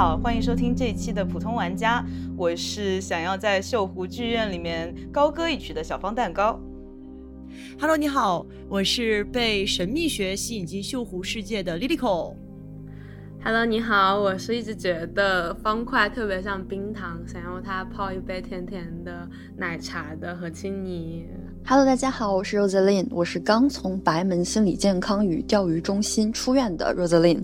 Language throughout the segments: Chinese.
你好，欢迎收听这一期的普通玩家，我是想要在秀湖剧院里面高歌一曲的小方蛋糕。Hello，你好，我是被神秘学吸引进秀湖世界的 Lilico。Hello，你好，我是一直觉得方块特别像冰糖，想用它泡一杯甜甜的奶茶的何青妮。Hello，大家好，我是 Rosaline，我是刚从白门心理健康与钓鱼中心出院的 Rosaline。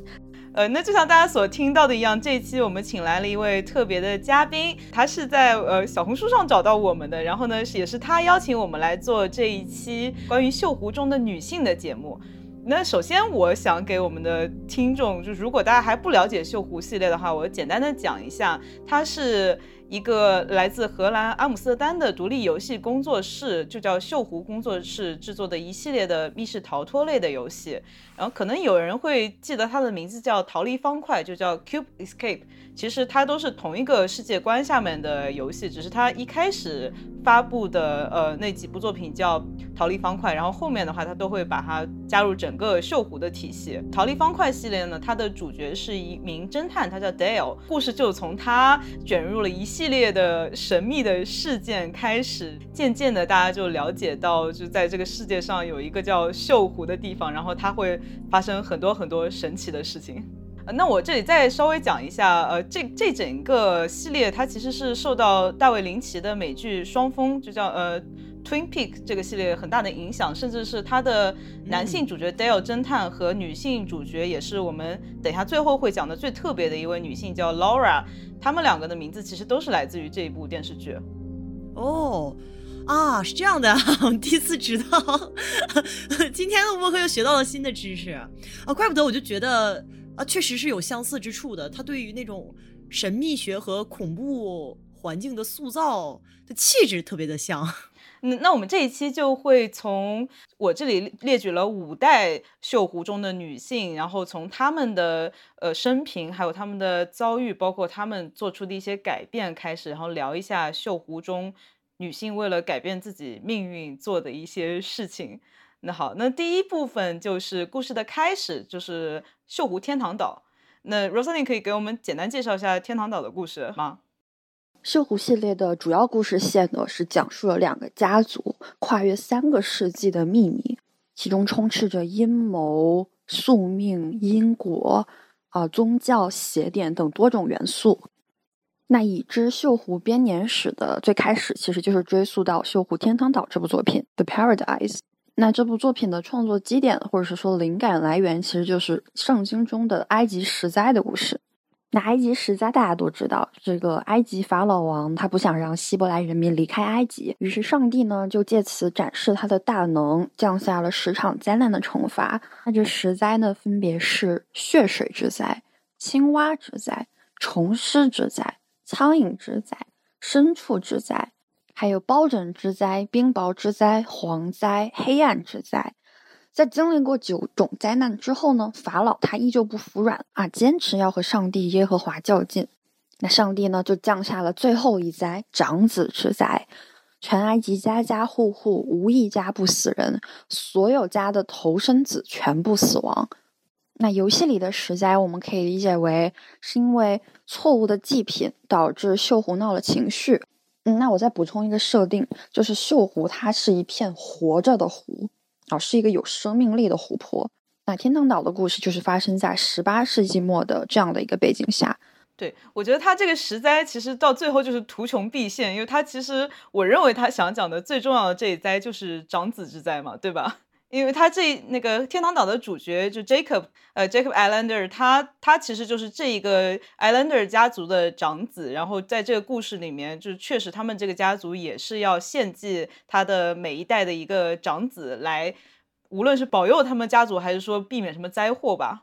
呃，那就像大家所听到的一样，这一期我们请来了一位特别的嘉宾，他是在呃小红书上找到我们的，然后呢，也是他邀请我们来做这一期关于绣湖中的女性的节目。那首先，我想给我们的听众，就是如果大家还不了解绣湖系列的话，我简单的讲一下，它是。一个来自荷兰阿姆斯特丹的独立游戏工作室，就叫锈湖工作室制作的一系列的密室逃脱类的游戏。然后可能有人会记得它的名字叫逃离方块，就叫 Cube Escape。其实它都是同一个世界观下面的游戏，只是它一开始发布的呃那几部作品叫逃离方块，然后后面的话它都会把它加入整个锈湖的体系。逃离方块系列呢，它的主角是一名侦探，他叫 Dale，故事就从他卷入了一系列的神秘的事件开始，渐渐的大家就了解到，就在这个世界上有一个叫锈湖的地方，然后它会发生很多很多神奇的事情。那我这里再稍微讲一下，呃，这这整个系列它其实是受到大卫林奇的美剧《双峰》就叫呃 Twin Peak 这个系列很大的影响，甚至是它的男性主角 Dale 侦探和女性主角也是我们等一下最后会讲的最特别的一位女性叫 Laura，他们两个的名字其实都是来自于这一部电视剧。哦，啊，是这样的，我 第一次知道，今天的播客又学到了新的知识啊，怪不得我就觉得。啊，确实是有相似之处的。他对于那种神秘学和恐怖环境的塑造的气质特别的像。那 那我们这一期就会从我这里列举了五代绣湖中的女性，然后从她们的呃生平，还有她们的遭遇，包括她们做出的一些改变开始，然后聊一下绣湖中女性为了改变自己命运做的一些事情。那好，那第一部分就是故事的开始，就是锈湖天堂岛。那 Rosaline 可以给我们简单介绍一下天堂岛的故事吗？锈湖系列的主要故事线呢，是讲述了两个家族跨越三个世纪的秘密，其中充斥着阴谋、宿命、因果、啊宗教、邪典等多种元素。那已知锈湖编年史的最开始，其实就是追溯到《锈湖天堂岛》这部作品《The Paradise》。那这部作品的创作基点，或者是说灵感来源，其实就是圣经中的埃及十灾的故事。那埃及十灾大家都知道，这个埃及法老王他不想让希伯来人民离开埃及，于是上帝呢就借此展示他的大能，降下了十场灾难的惩罚。那这十灾呢，分别是血水之灾、青蛙之灾、虫虱之灾、苍蝇之灾、牲畜之灾。还有疱疹之灾、冰雹之灾、蝗灾、黑暗之灾，在经历过九种灾难之后呢，法老他依旧不服软啊，坚持要和上帝耶和华较劲。那上帝呢，就降下了最后一灾——长子之灾，全埃及家家户户无一家不死人，所有家的头生子全部死亡。那游戏里的石灾，我们可以理解为是因为错误的祭品导致锈湖闹了情绪。嗯，那我再补充一个设定，就是锈湖它是一片活着的湖啊，是一个有生命力的湖泊。那天堂岛的故事就是发生在十八世纪末的这样的一个背景下。对我觉得他这个石灾其实到最后就是图穷匕现，因为他其实我认为他想讲的最重要的这一灾就是长子之灾嘛，对吧？因为他这那个天堂岛的主角就 Jacob，呃，Jacob Islander，他他其实就是这一个 Islander 家族的长子。然后在这个故事里面，就是确实他们这个家族也是要献祭他的每一代的一个长子，来无论是保佑他们家族，还是说避免什么灾祸吧。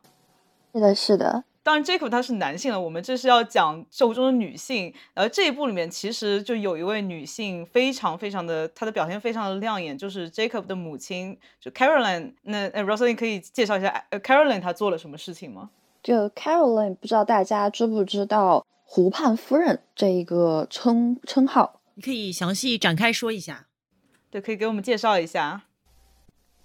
是的，是的。当然，Jacob 他是男性了，我们这是要讲生活中的女性。而这一部里面其实就有一位女性，非常非常的，她的表现非常的亮眼，就是 Jacob 的母亲，就 Caroline。那 Rosalie 可以介绍一下 Caroline 她做了什么事情吗？就 Caroline，不知道大家知不知道“湖畔夫人”这一个称称号？你可以详细展开说一下。对，可以给我们介绍一下。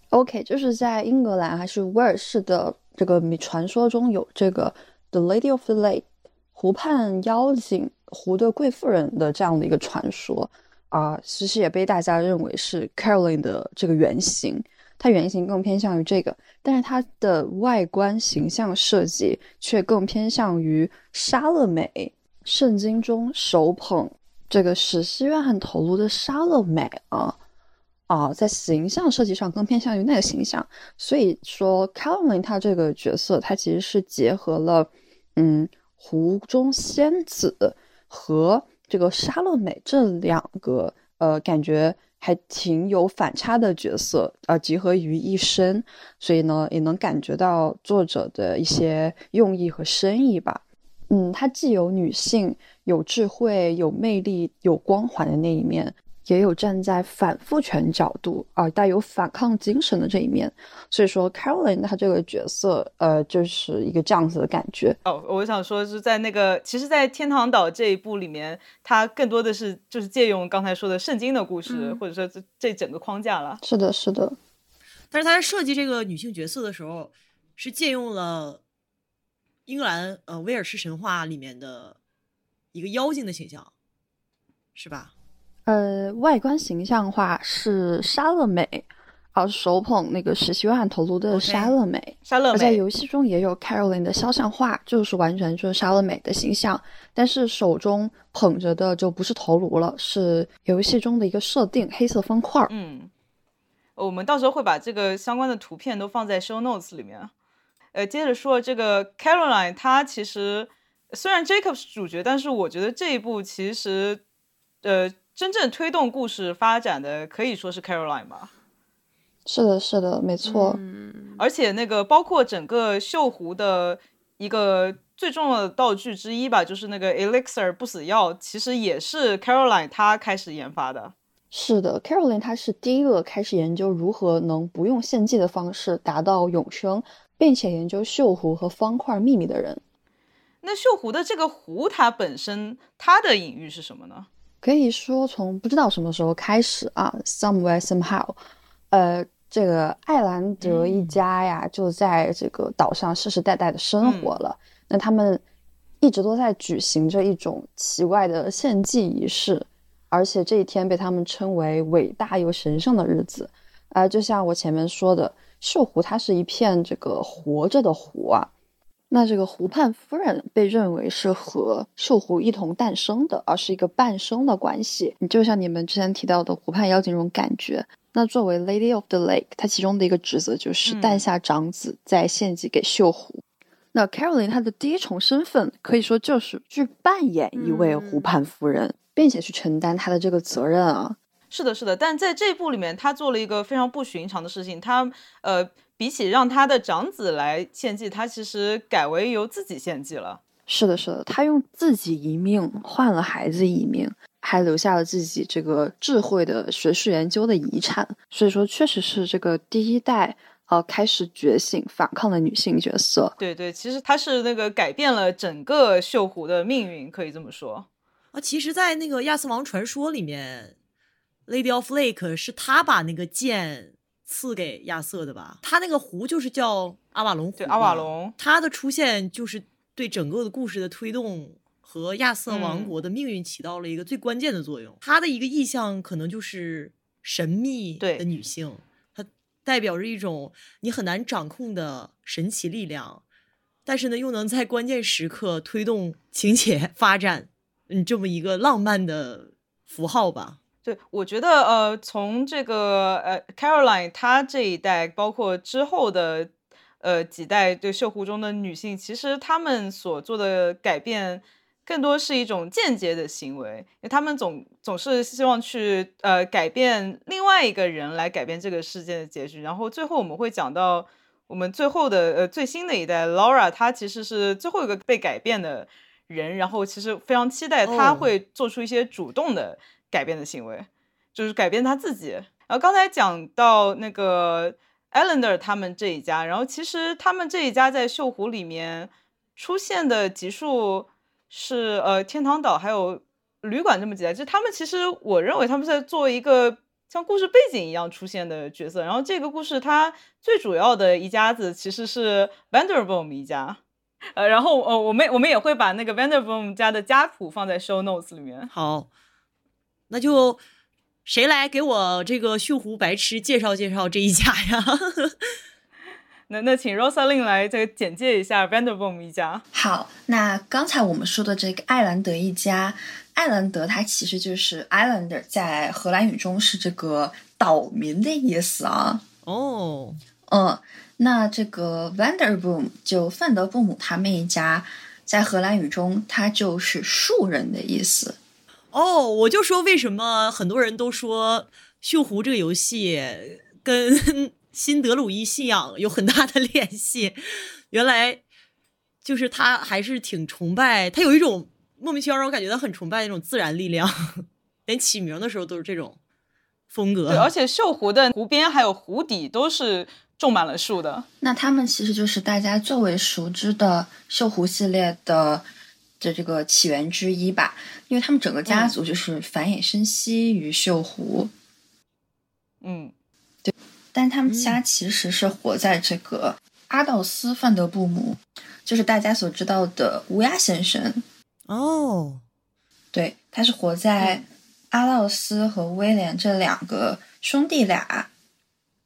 OK，就是在英格兰还是威尔士的这个传说中有这个。The Lady of the Lake，湖畔妖精、湖的贵妇人的这样的一个传说啊，其实也被大家认为是 Caroline 的这个原型。它原型更偏向于这个，但是它的外观形象设计却更偏向于莎乐美。圣经中手捧这个史诗约翰头颅的莎乐美啊啊，在形象设计上更偏向于那个形象。所以说，Caroline 她这个角色，它其实是结合了嗯。湖中仙子和这个莎乐美这两个呃，感觉还挺有反差的角色呃，集合于一身，所以呢，也能感觉到作者的一些用意和深意吧。嗯，她既有女性，有智慧，有魅力，有光环的那一面。也有站在反父权角度啊，带有反抗精神的这一面，所以说 Caroline 她这个角色，呃，就是一个这样子的感觉。哦，我想说是在那个，其实，在天堂岛这一部里面，它更多的是就是借用刚才说的圣经的故事，或者说这这整个框架了。是的，是的。但是他在设计这个女性角色的时候，是借用了英格兰呃威尔士神话里面的一个妖精的形象，是吧？呃，外观形象化是沙乐美，而手捧那个十七万头颅的沙乐美。沙乐美在游戏中也有 Caroline 的肖像画，就是完全就是沙乐美的形象，但是手中捧着的就不是头颅了，是游戏中的一个设定黑色方块。嗯，我们到时候会把这个相关的图片都放在 show notes 里面。呃，接着说这个 Caroline，她其实虽然 Jacob 是主角，但是我觉得这一部其实，呃。真正推动故事发展的可以说是 Caroline 吧？是的，是的，没错。嗯，而且那个包括整个锈湖的一个最重要的道具之一吧，就是那个 Elixir 不死药，其实也是 Caroline 她开始研发的。是的，Caroline 她是第一个开始研究如何能不用献祭的方式达到永生，并且研究锈湖和方块秘密的人。那锈湖的这个湖，它本身它的隐喻是什么呢？可以说，从不知道什么时候开始啊，somewhere somehow，呃，这个艾兰德一家呀，就在这个岛上世世代代的生活了。那他们一直都在举行着一种奇怪的献祭仪式，而且这一天被他们称为伟大又神圣的日子。啊，就像我前面说的，锈湖它是一片这个活着的湖啊。那这个湖畔夫人被认为是和寿湖一同诞生的，而是一个伴生的关系。你就像你们之前提到的湖畔妖精这种感觉。那作为 Lady of the Lake，她其中的一个职责就是诞下长子，再献祭给秀湖。那 Caroline 她的第一重身份可以说就是去扮演一位湖畔夫人，并且去承担她的这个责任啊。是的，是的。但在这部里面，她做了一个非常不寻常的事情，她呃。比起让他的长子来献祭，他其实改为由自己献祭了。是的，是的，他用自己一命换了孩子一命，还留下了自己这个智慧的学术研究的遗产。所以说，确实是这个第一代呃开始觉醒反抗的女性角色。对对，其实她是那个改变了整个锈湖的命运，可以这么说啊。其实，在那个亚瑟王传说里面，Lady of Lake 是他把那个剑。赐给亚瑟的吧，他那个湖就是叫阿瓦隆湖。对，阿瓦隆，他的出现就是对整个的故事的推动和亚瑟王国的命运起到了一个最关键的作用。他的一个意象可能就是神秘的女性，她代表着一种你很难掌控的神奇力量，但是呢，又能在关键时刻推动情节发展，嗯，这么一个浪漫的符号吧。对，我觉得呃，从这个呃，Caroline 她这一代，包括之后的呃几代，就绣湖中的女性，其实她们所做的改变，更多是一种间接的行为，因为她们总总是希望去呃改变另外一个人来改变这个事件的结局。然后最后我们会讲到我们最后的呃最新的一代 Laura，她其实是最后一个被改变的人，然后其实非常期待她会做出一些主动的。改变的行为，就是改变他自己。然后刚才讲到那个 Eleanor 他们这一家，然后其实他们这一家在锈湖里面出现的集数是呃天堂岛还有旅馆这么几代，就他们其实我认为他们在做一个像故事背景一样出现的角色。然后这个故事它最主要的一家子其实是 Vanderboom 一家。呃，然后呃，我们我们也会把那个 Vanderboom 家的家谱放在 show notes 里面。好，那就谁来给我这个锈湖白痴介绍介绍这一家呀？那那请 Rosalind 来这个简介一下 Vanderboom 一家。好，那刚才我们说的这个艾兰德一家，艾兰德它其实就是 Islander，在荷兰语中是这个岛民的意思啊。哦，嗯，那这个 Vanderboom 就范德布姆他们一家，在荷兰语中它就是树人的意思。哦，我就说为什么很多人都说锈湖这个游戏跟 新德鲁伊信仰有很大的联系，原来就是他还是挺崇拜，他有一种莫名其妙让我感觉到很崇拜那种自然力量，连起名的时候都是这种风格。对，而且锈湖的湖边还有湖底都是种满了树的。那他们其实就是大家最为熟知的锈湖系列的的这个起源之一吧，因为他们整个家族就是繁衍生息于锈湖。嗯，对但他们家其实是活在这个阿道斯·范德布姆，就是大家所知道的乌鸦先生。哦，对，他是活在阿道斯和威廉这两个兄弟俩，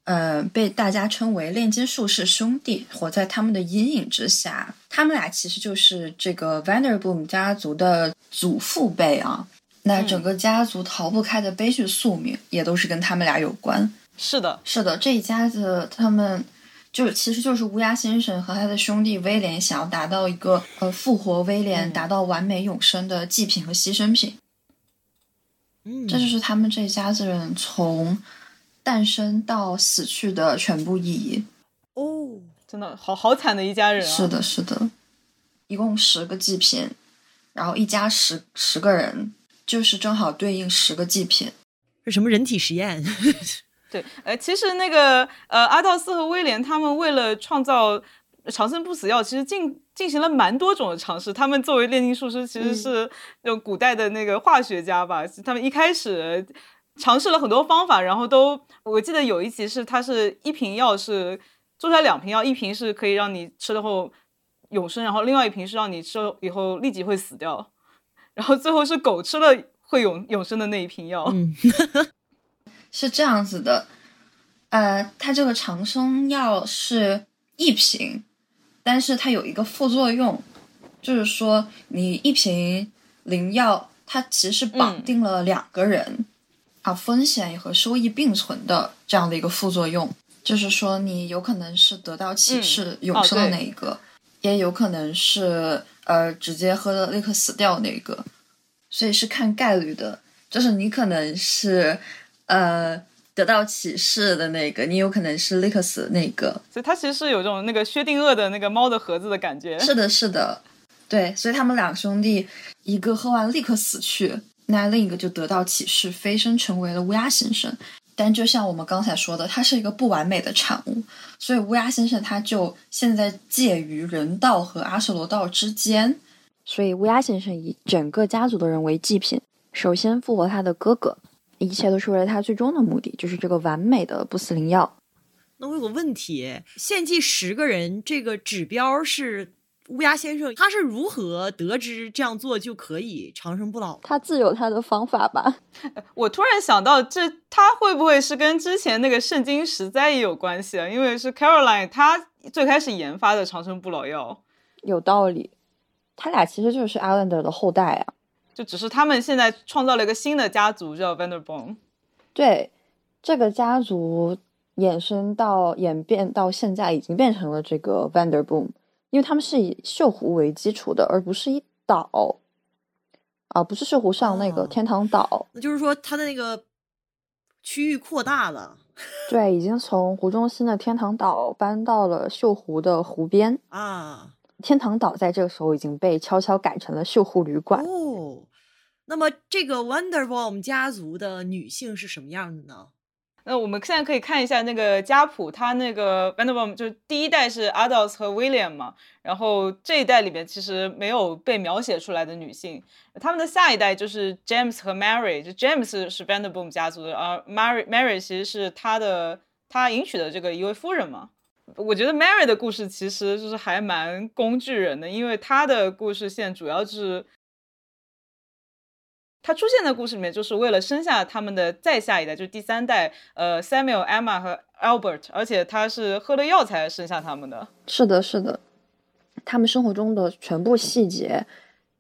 嗯、被大家称为炼金术士兄弟，活在他们的阴影之下。他们俩其实就是这个 Vanderboom 家族的祖父辈啊。那整个家族逃不开的悲剧宿命，也都是跟他们俩有关。是的，是的，这一家子他们就其实就是乌鸦先生和他的兄弟威廉想要达到一个呃复活威廉、嗯达到完美永生的祭品和牺牲品。嗯，这就是他们这一家子人从诞生到死去的全部意义。哦，真的好好惨的一家人啊。是的，是的，一共十个祭品，然后一家十十个人，就是正好对应十个祭品。是什么人体实验？对，呃，其实那个呃，阿道斯和威廉他们为了创造长生不死药，其实进进行了蛮多种的尝试。他们作为炼金术师，其实是那种古代的那个化学家吧。他们一开始尝试了很多方法，然后都我记得有一集是，它是一瓶药是做出来两瓶药，一瓶是可以让你吃了后永生，然后另外一瓶是让你吃了以后立即会死掉，然后最后是狗吃了会永永生的那一瓶药。嗯，是这样子的，呃，它这个长生药是一瓶，但是它有一个副作用，就是说你一瓶灵药，它其实绑嗯定了两个人，啊，风险和收益并存的这样的一个副作用，就是说你有可能是得到启示、永哦生的那一个，也有可能是呃直接喝了立刻死掉那个，所以是看概率的，就是你可能是呃得到启示的那个，你有可能是立刻死的那个。所以它其实是有这种那个薛定谔的那个猫的盒子的感觉。是的，是的，对，所以他们两兄弟，一个喝完立刻死去，那另一个就得到启示，飞升成为了乌鸦先生。但就像我们刚才说的，它是一个不完美的产物，所以乌鸦先生他就现在介于人道和阿修罗道之间。所以乌鸦先生以整个家族的人为祭品，首先复活他的哥哥，一切都是为了他最终的目的，就是这个完美的不死灵药。那我有个问题，献祭十个人这个指标是乌鸦先生，他是如何得知这样做就可以长生不老？他自有他的方法吧？我突然想到，这他会不会是跟之前那个圣经十灾也有关系啊？因为是 Caroline 他最开始研发的长生不老药，有道理，他俩其实就是 Islander 的后代啊。就只是他们现在创造了一个新的家族叫 Vanderboom。对，这个家族衍生到演变到现在，已经变成了这个 Vanderboom，因为他们是以锈湖为基础的，而不是以岛啊，不是锈湖上那个哦天堂岛。那就是说它的那个区域扩大了对，已经从湖中心的天堂岛搬到了锈湖的湖边。啊。天堂岛在这个时候已经被悄悄改成了锈湖旅馆。哦，那么这个 Wonderbaum 家族的女性是什么样的呢？那我们现在可以看一下那个家谱，他那个 Vanderboom 就是第一代是 Adolf 和 William 嘛，然后这一代里面其实没有被描写出来的女性，他们的下一代就是 James 和 Mary，就 James 是 Vanderboom 家族的，而 Mary Mary 其实是他的他迎娶的这个一位夫人嘛。我觉得 Mary 的故事其实就是还蛮工具人的，因为她的故事线主要是。他出现在故事里面，就是为了生下他们的再下一代，就是第三代，呃，Samuel、Emma 和 Albert，而且他是喝了药才生下他们的。是的，是的，他们生活中的全部细节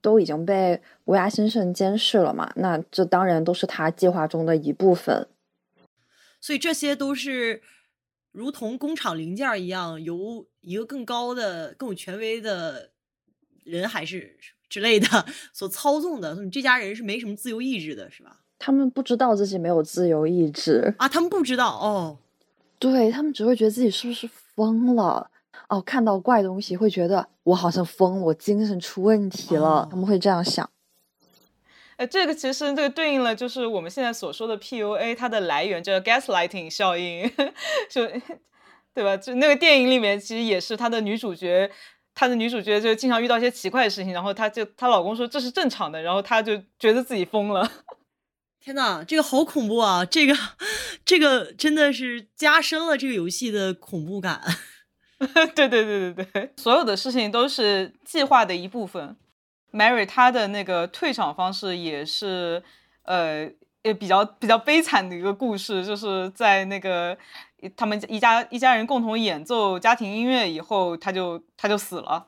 都已经被乌鸦先生监视了嘛？那这当然都是他计划中的一部分。所以这些都是如同工厂零件一样，由一个更高的、更有权威的人还是？之类的 所操纵的，你这家人是没什么自由意志的，是吧？他们不知道自己没有自由意志啊，他们不知道哦，对他们只会觉得自己是不是疯了哦，看到怪东西会觉得我好像疯了，我精神出问题了，他们会这样想。哎，这个其实这个对应了就是我们现在所说的 PUA，它的来源叫 gaslighting 效应，就对吧？就那个电影里面其实也是他的女主角。她的女主角就经常遇到一些奇怪的事情，然后她就她老公说这是正常的，然后她就觉得自己疯了。天呐，这个好恐怖啊！这个这个真的是加深了这个游戏的恐怖感。对对对对对，所有的事情都是计划的一部分。Mary 她的那个退场方式也是呃也比较比较悲惨的一个故事，就是在那个。他们一家一家人共同演奏家庭音乐以后，他就他就死了。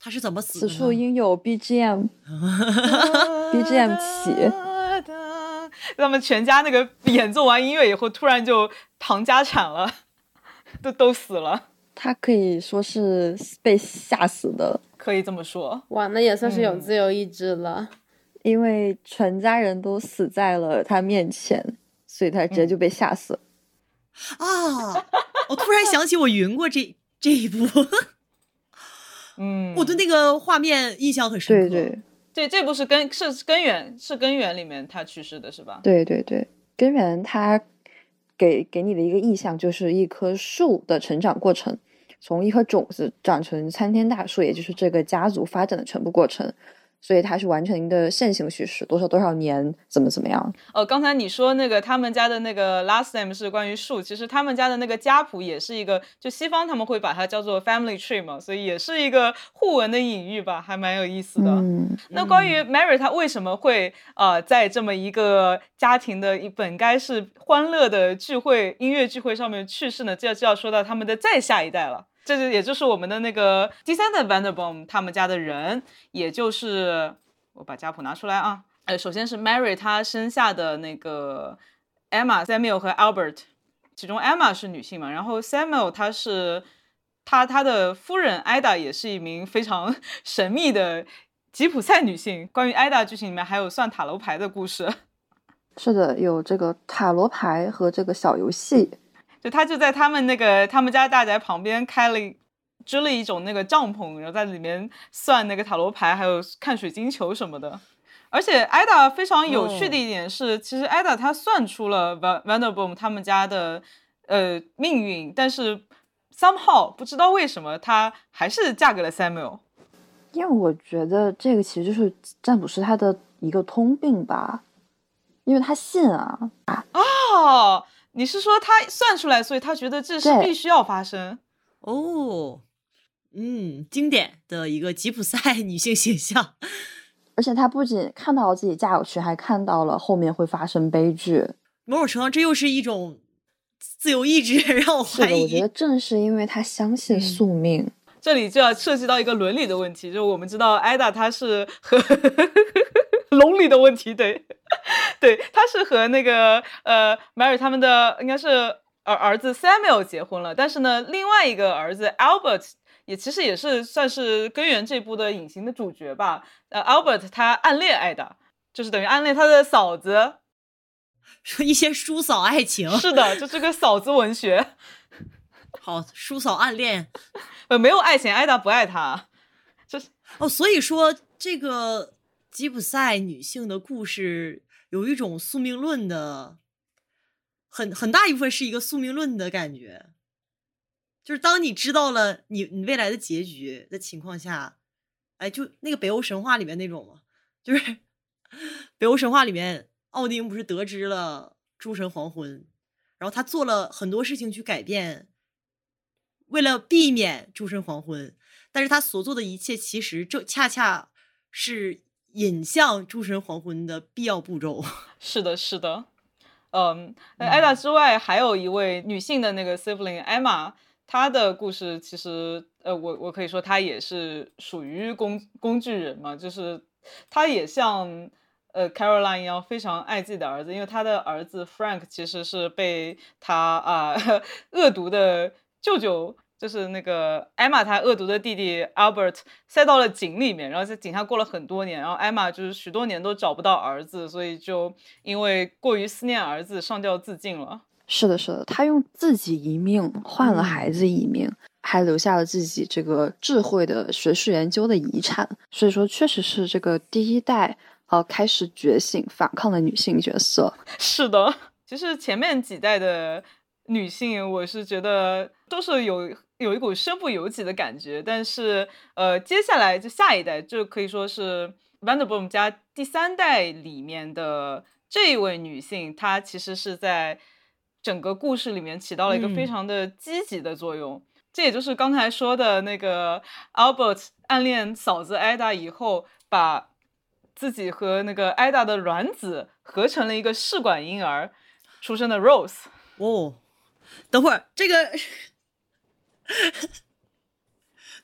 他是怎么死的？此处应有 BGM，BGM 起。他们全家那个 演奏完音乐以后，突然就唐家产了，都都死了。他可以说是被吓死的，可以这么说。哇，那也算是有自由意志了。因为全家人都死在了他面前，所以他直接就被吓死了。啊！我突然想起我云过这这一部，嗯，我对那个画面印象很深刻。对对对，这部是根是根源是根源里面他去世的是吧？对对对，根源他给给你的一个意象就是一棵树的成长过程，从一颗种子长成参天大树，也就是这个家族发展的全部过程。所以它是完成一个线性叙事，多少多少年，怎么怎么样？哦，刚才你说那个他们家的那个 last name 是关于树，其实他们家的那个家谱也是一个，就西方他们会把它叫做 family tree 嘛，所以也是一个互文的隐喻吧，还蛮有意思的。嗯，那关于 Mary 她为什么会呃在这么一个家庭的一本该是欢乐的聚会音乐聚会上面去世呢？这要就要说到他们的再下一代了。这就也就是我们的那个第三代 Vanderboom 他们家的人，也就是我把家谱拿出来啊。呃，首先是 Mary 她生下的那个 Emma、Samuel 和 Albert，其中 Emma 是女性嘛，然后 Samuel 他是他他的夫人 Ida 也是一名非常 神秘的吉普赛女性。关于 Ida 剧情里面还有算塔罗牌的故事。是的，有这个塔罗牌和这个小游戏。就他就在他们那个他们家大宅旁边开了支了一种那个帐篷，然后在里面算那个塔罗牌，还有看水晶球什么的。而且艾达非常有趣的一点是，其实艾达她算出了 Van Vanderboom 他们家的呃命运，但是 somehow 不知道为什么她还是嫁给了 Samuel。因为我觉得这个其实就是占卜师他的一个通病吧，因为他信啊啊哦。你是说他算出来，所以他觉得这是必须要发生哦，嗯，经典的一个吉普赛 女性形象，而且他不仅看到了自己嫁过去，还看到了后面会发生悲剧。某种程度上，这又是一种自由意志，让我怀疑。我觉得正是因为他相信宿命，这里就要涉及到一个伦理的问题，就是我们知道艾达她是和。龙里的问题，对，对，他是和那个呃，Mary 他们的应该是儿儿子 Samuel 结婚了，但是呢，另外一个儿子 Albert 也其实也是算是根源这部的隐形的主角吧。呃，Albert 他暗恋艾达，就是等于暗恋他的嫂子，说一些叔嫂爱情。是的，就是个嫂子文学。好，叔嫂暗恋，呃，没有爱情，艾达不爱他，就是哦，所以说这个。吉普赛女性的故事有一种宿命论的，很很大一部分是一个宿命论的感觉，就是当你知道了你你未来的结局的情况下，哎，就那个北欧神话里面那种嘛，就是 北欧神话里面奥丁不是得知了诸神黄昏，然后他做了很多事情去改变为了避免诸神黄昏，但是他所做的一切其实正恰恰是引向诸神黄昏的必要步骤。是的，是的。嗯，那艾达之外，还有一位女性的那个 sibling Emma，她的故事其实，呃，我我可以说她也是属于工工具人嘛，就是她也像呃 Caroline 一样非常爱自己的儿子，因为她的儿子 Frank 其实是被他啊 恶毒的舅舅。就是那个艾玛，她恶毒的弟弟 Albert 塞到了井里面，然后在井下过了很多年，然后艾玛就是许多年都找不到儿子，所以就因为过于思念儿子，上吊自尽了。是的，是的，他用自己一命换了孩子一命，还留下了自己这个智慧的学术研究的遗产。所以说，确实是这个第一代呃开始觉醒反抗的女性角色。是的，其实前面几代的女性，我是觉得都是有。有一股身不由己的感觉，但是呃，接下来就下一代就可以说是 Vanderboom 家第三代里面的这一位女性，她其实是在整个故事里面起到了一个非常的积极的作用。这也就是刚才说的那个 Albert 暗恋嫂子 Ada 以后，把自己和那个 Ada 的卵子合成了一个试管婴儿出生的 Rose。哦，等会儿这个。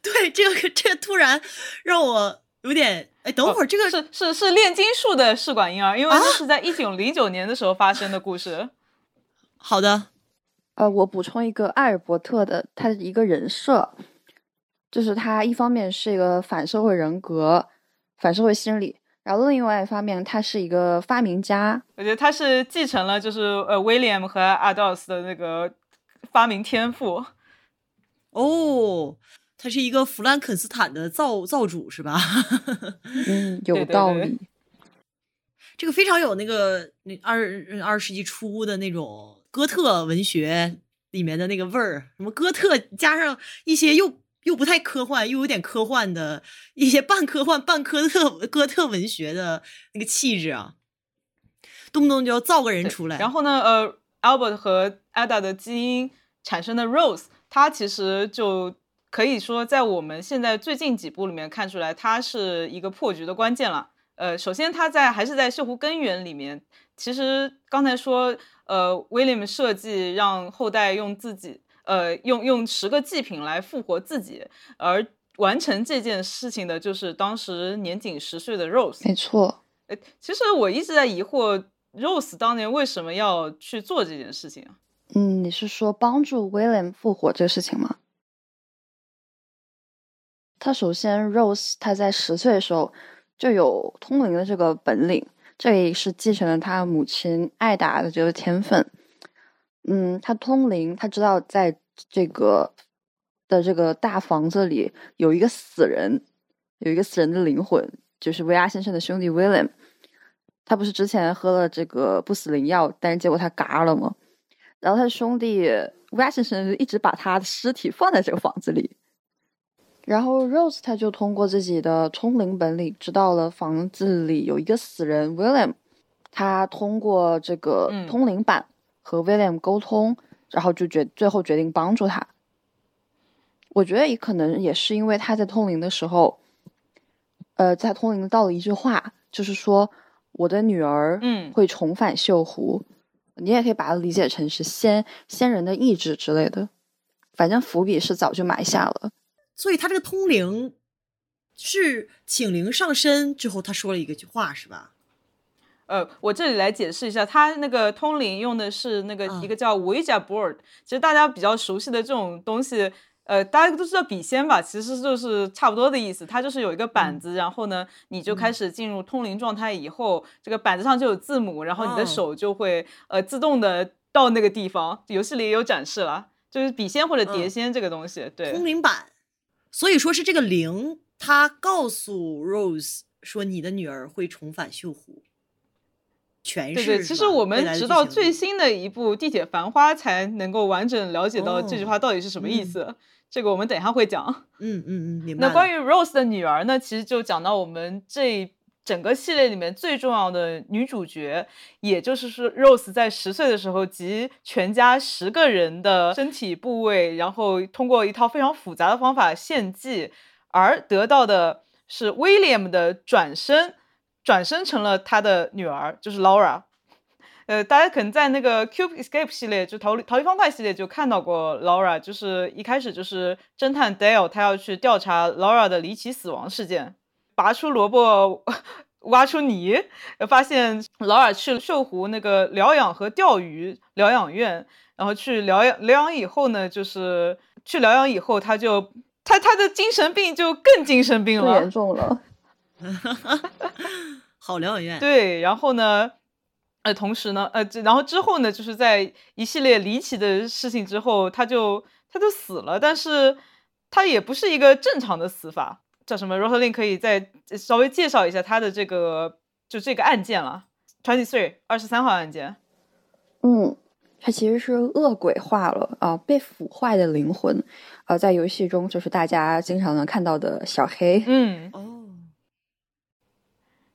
对，这个这个突然让我有点哎，等会儿这个是是是炼金术的试管婴儿，因为这是在一九零九年的时候发生的故事。好的，呃，我补充一个艾尔伯特的他的一个人设，就是他一方面是一个反社会人格、反社会心理，然后另外一方面他是一个发明家。我觉得他是继承了就是呃 William 和阿道斯的那个发明天赋。哦，他是一个弗兰肯斯坦的造造主是吧？嗯，有道理。这个非常有那个那二二十世纪初的那种哥特文学里面的那个味儿，什么哥特加上一些又又不太科幻又有点科幻的一些半科幻半科特哥特文学的那个气质啊，动不动就要造个人出来。然后呢，呃，Albert 和 Ada 的基因产生的 Rose。他其实就可以说，在我们现在最近几部里面看出来，他是一个破局的关键了。呃，首先他在还是在《锈湖根源》里面，其实刚才说，呃，William 设计让后代用自己，呃，用用十个祭品来复活自己，而完成这件事情的就是当时年仅十岁的 Rose。没错。呃，其实我一直在疑惑，Rose 当年为什么要去做这件事情啊？嗯，你是说帮助 William 复活这个事情吗？他首先，Rose 他在十岁的时候就有通灵的这个本领，这也是继承了他母亲艾达的这个天分。嗯，他通灵，他知道在这个的这个大房子里有一个死人，有一个死人的灵魂，就是维亚先生的兄弟 William。他不是之前喝了这个不死灵药，但是结果他嘎了吗？然后他的兄弟 Washington 一直把他的尸体放在这个房子里，然后 Rose 他就通过自己的通灵本领知道了房子里有一个死人 William，他通过这个通灵板和 William 沟通，然后就决最后决定帮助他。我觉得也可能也是因为他在通灵的时候，呃，在通灵到了一句话，就是说我的女儿嗯会重返锈湖。你也可以把它理解成是先先人的意志之类的，反正伏笔是早就埋下了。所以他这个通灵是请灵上身之后，他说了一个句话，是吧？呃，我这里来解释一下，它那个通灵用的是那个一个叫 Ouija board，其实大家比较熟悉的这种东西。呃，大家都知道笔仙吧？其实就是差不多的意思。它就是有一个板子，然后呢，你就开始进入通灵状态以后，这个板子上就有字母，然后你的手就会呃自动的到那个地方。游戏里也有展示了，就是笔仙或者碟仙这个东西。对，通灵板。所以说是这个灵，它告诉 Rose 说你的女儿会重返锈湖。对对，其实我们直到最新的一部《地铁繁花》才能够完整了解到这句话到底是什么意思。这个我们等一下会讲。嗯嗯嗯，明白。那关于 Rose 的女儿呢？其实就讲到我们这整个系列里面最重要的女主角，也就是说 Rose 在十岁的时候集全家十个人的身体部位，然后通过一套非常复杂的方法献祭，而得到的是 William 的转身，转身成了他的女儿，就是 Laura。呃，大家可能在那个 Cube Escape 系列，就逃离逃离方块系列就看到过 Laura，就是一开始就是侦探 Dale 他要去调查 Laura 的离奇死亡事件。拔出萝卜，挖出泥，发现劳尔去秀湖那个疗养和钓鱼疗养院，然后去疗养疗养以后呢，就是去疗养以后，他就他他的精神病就更精神病了，严重了。好疗养院。对，然后呢，呃，同时呢，呃，然后之后呢，就是在一系列离奇的事情之后，他就他就死了，但是他也不是一个正常的死法。叫什么 r o s a l i n 可以再稍微介绍一下他的这个就这个案件了，Twenty Three 二十三号案件。嗯，他其实是恶鬼化了啊，被腐坏的灵魂，呃，在游戏中就是大家经常能看到的小黑。嗯，哦，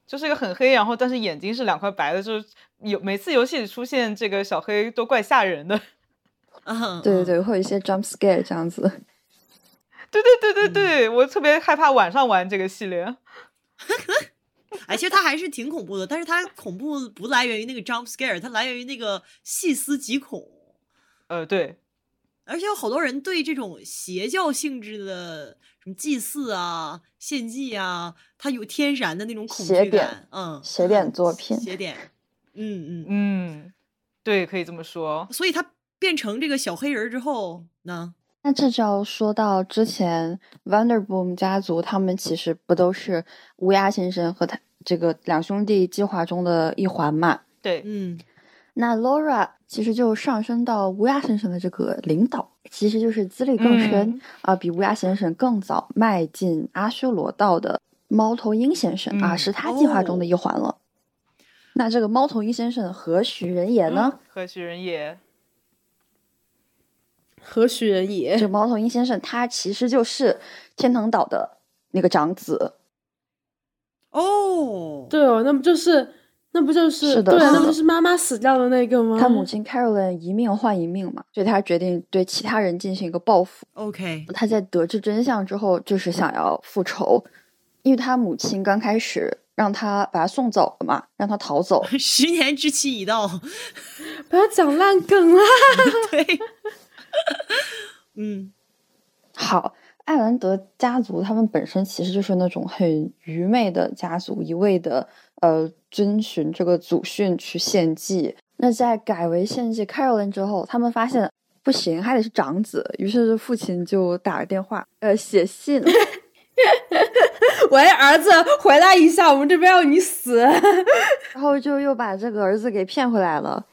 就是一个很黑，然后但是眼睛是两块白的，就是有每次游戏里出现这个小黑都怪吓人的。嗯，对对对，会有一些 jump scare 这样子。对对对对对，我特别害怕晚上玩这个系列。哎，其实它还是挺恐怖的，但是它恐怖不来源于那个 jump scare，它来源于那个细思极恐。呃，对，而且有好多人对这种邪教性质的什么祭祀啊、献祭啊，他有天然的那种恐惧感。嗯，邪典作品，邪典。嗯嗯嗯，对，可以这么说。所以他变成这个小黑人之后呢？那这就要说到之前 Vanderboom 家族，他们其实不都是乌鸦先生和他这个两兄弟计划中的一环嘛？对，嗯。那 Laura 其实就上升到乌鸦先生的这个领导，其实就是资历更深啊，比乌鸦先生更早迈进阿修罗道的猫头鹰先生啊，是他计划中的一环了。那这个猫头鹰先生何许人也呢？何许人也？何许人也？这猫头鹰先生，他其实就是天堂岛的那个长子。哦，对哦，那么就是，那不就是，是的，对，那不就是妈妈死掉的那个吗？他母亲 Carolyn 一命换一命嘛，所以他决定对其他人进行一个报复。OK，他在得知真相之后，就是想要复仇，因为他母亲刚开始让他把他送走了嘛，让他逃走。十年之期已到，不要讲烂梗了。对。嗯，好，艾兰德家族他们本身其实就是那种很愚昧的家族，一味的呃遵循这个祖训去献祭。那在改为献祭 Carolyn 之后，他们发现不行，还得是长子，于是父亲就打了电话，呃，写信，喂，儿子，回来一下，我们这边要你死，然后就又把这个儿子给骗回来了。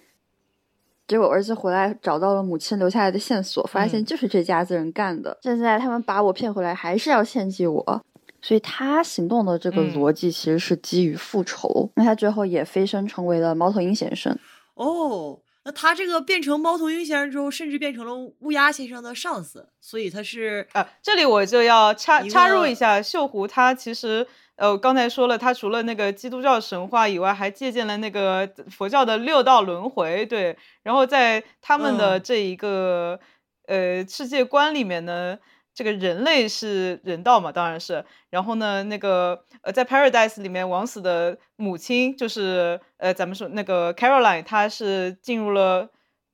结果儿子回来找到了母亲留下来的线索，发现就是这家子人干的。现在他们把我骗回来，还是要献祭我，所以他行动的这个逻辑其实是基于复仇。那他最后也飞升成为了猫头鹰先生。哦，那他这个变成猫头鹰先生之后，甚至变成了乌鸦先生的上司，所以他是啊，这里我就要插插入一下，秀湖他其实。呃，刚才说了，他除了那个基督教神话以外，还借鉴了那个佛教的六道轮回，对。然后在他们的这一个呃世界观里面呢，这个人类是人道嘛，当然是。然后呢，那个呃在 Paradise 里面，王死的母亲就是呃咱们说那个 Caroline，她是进入了，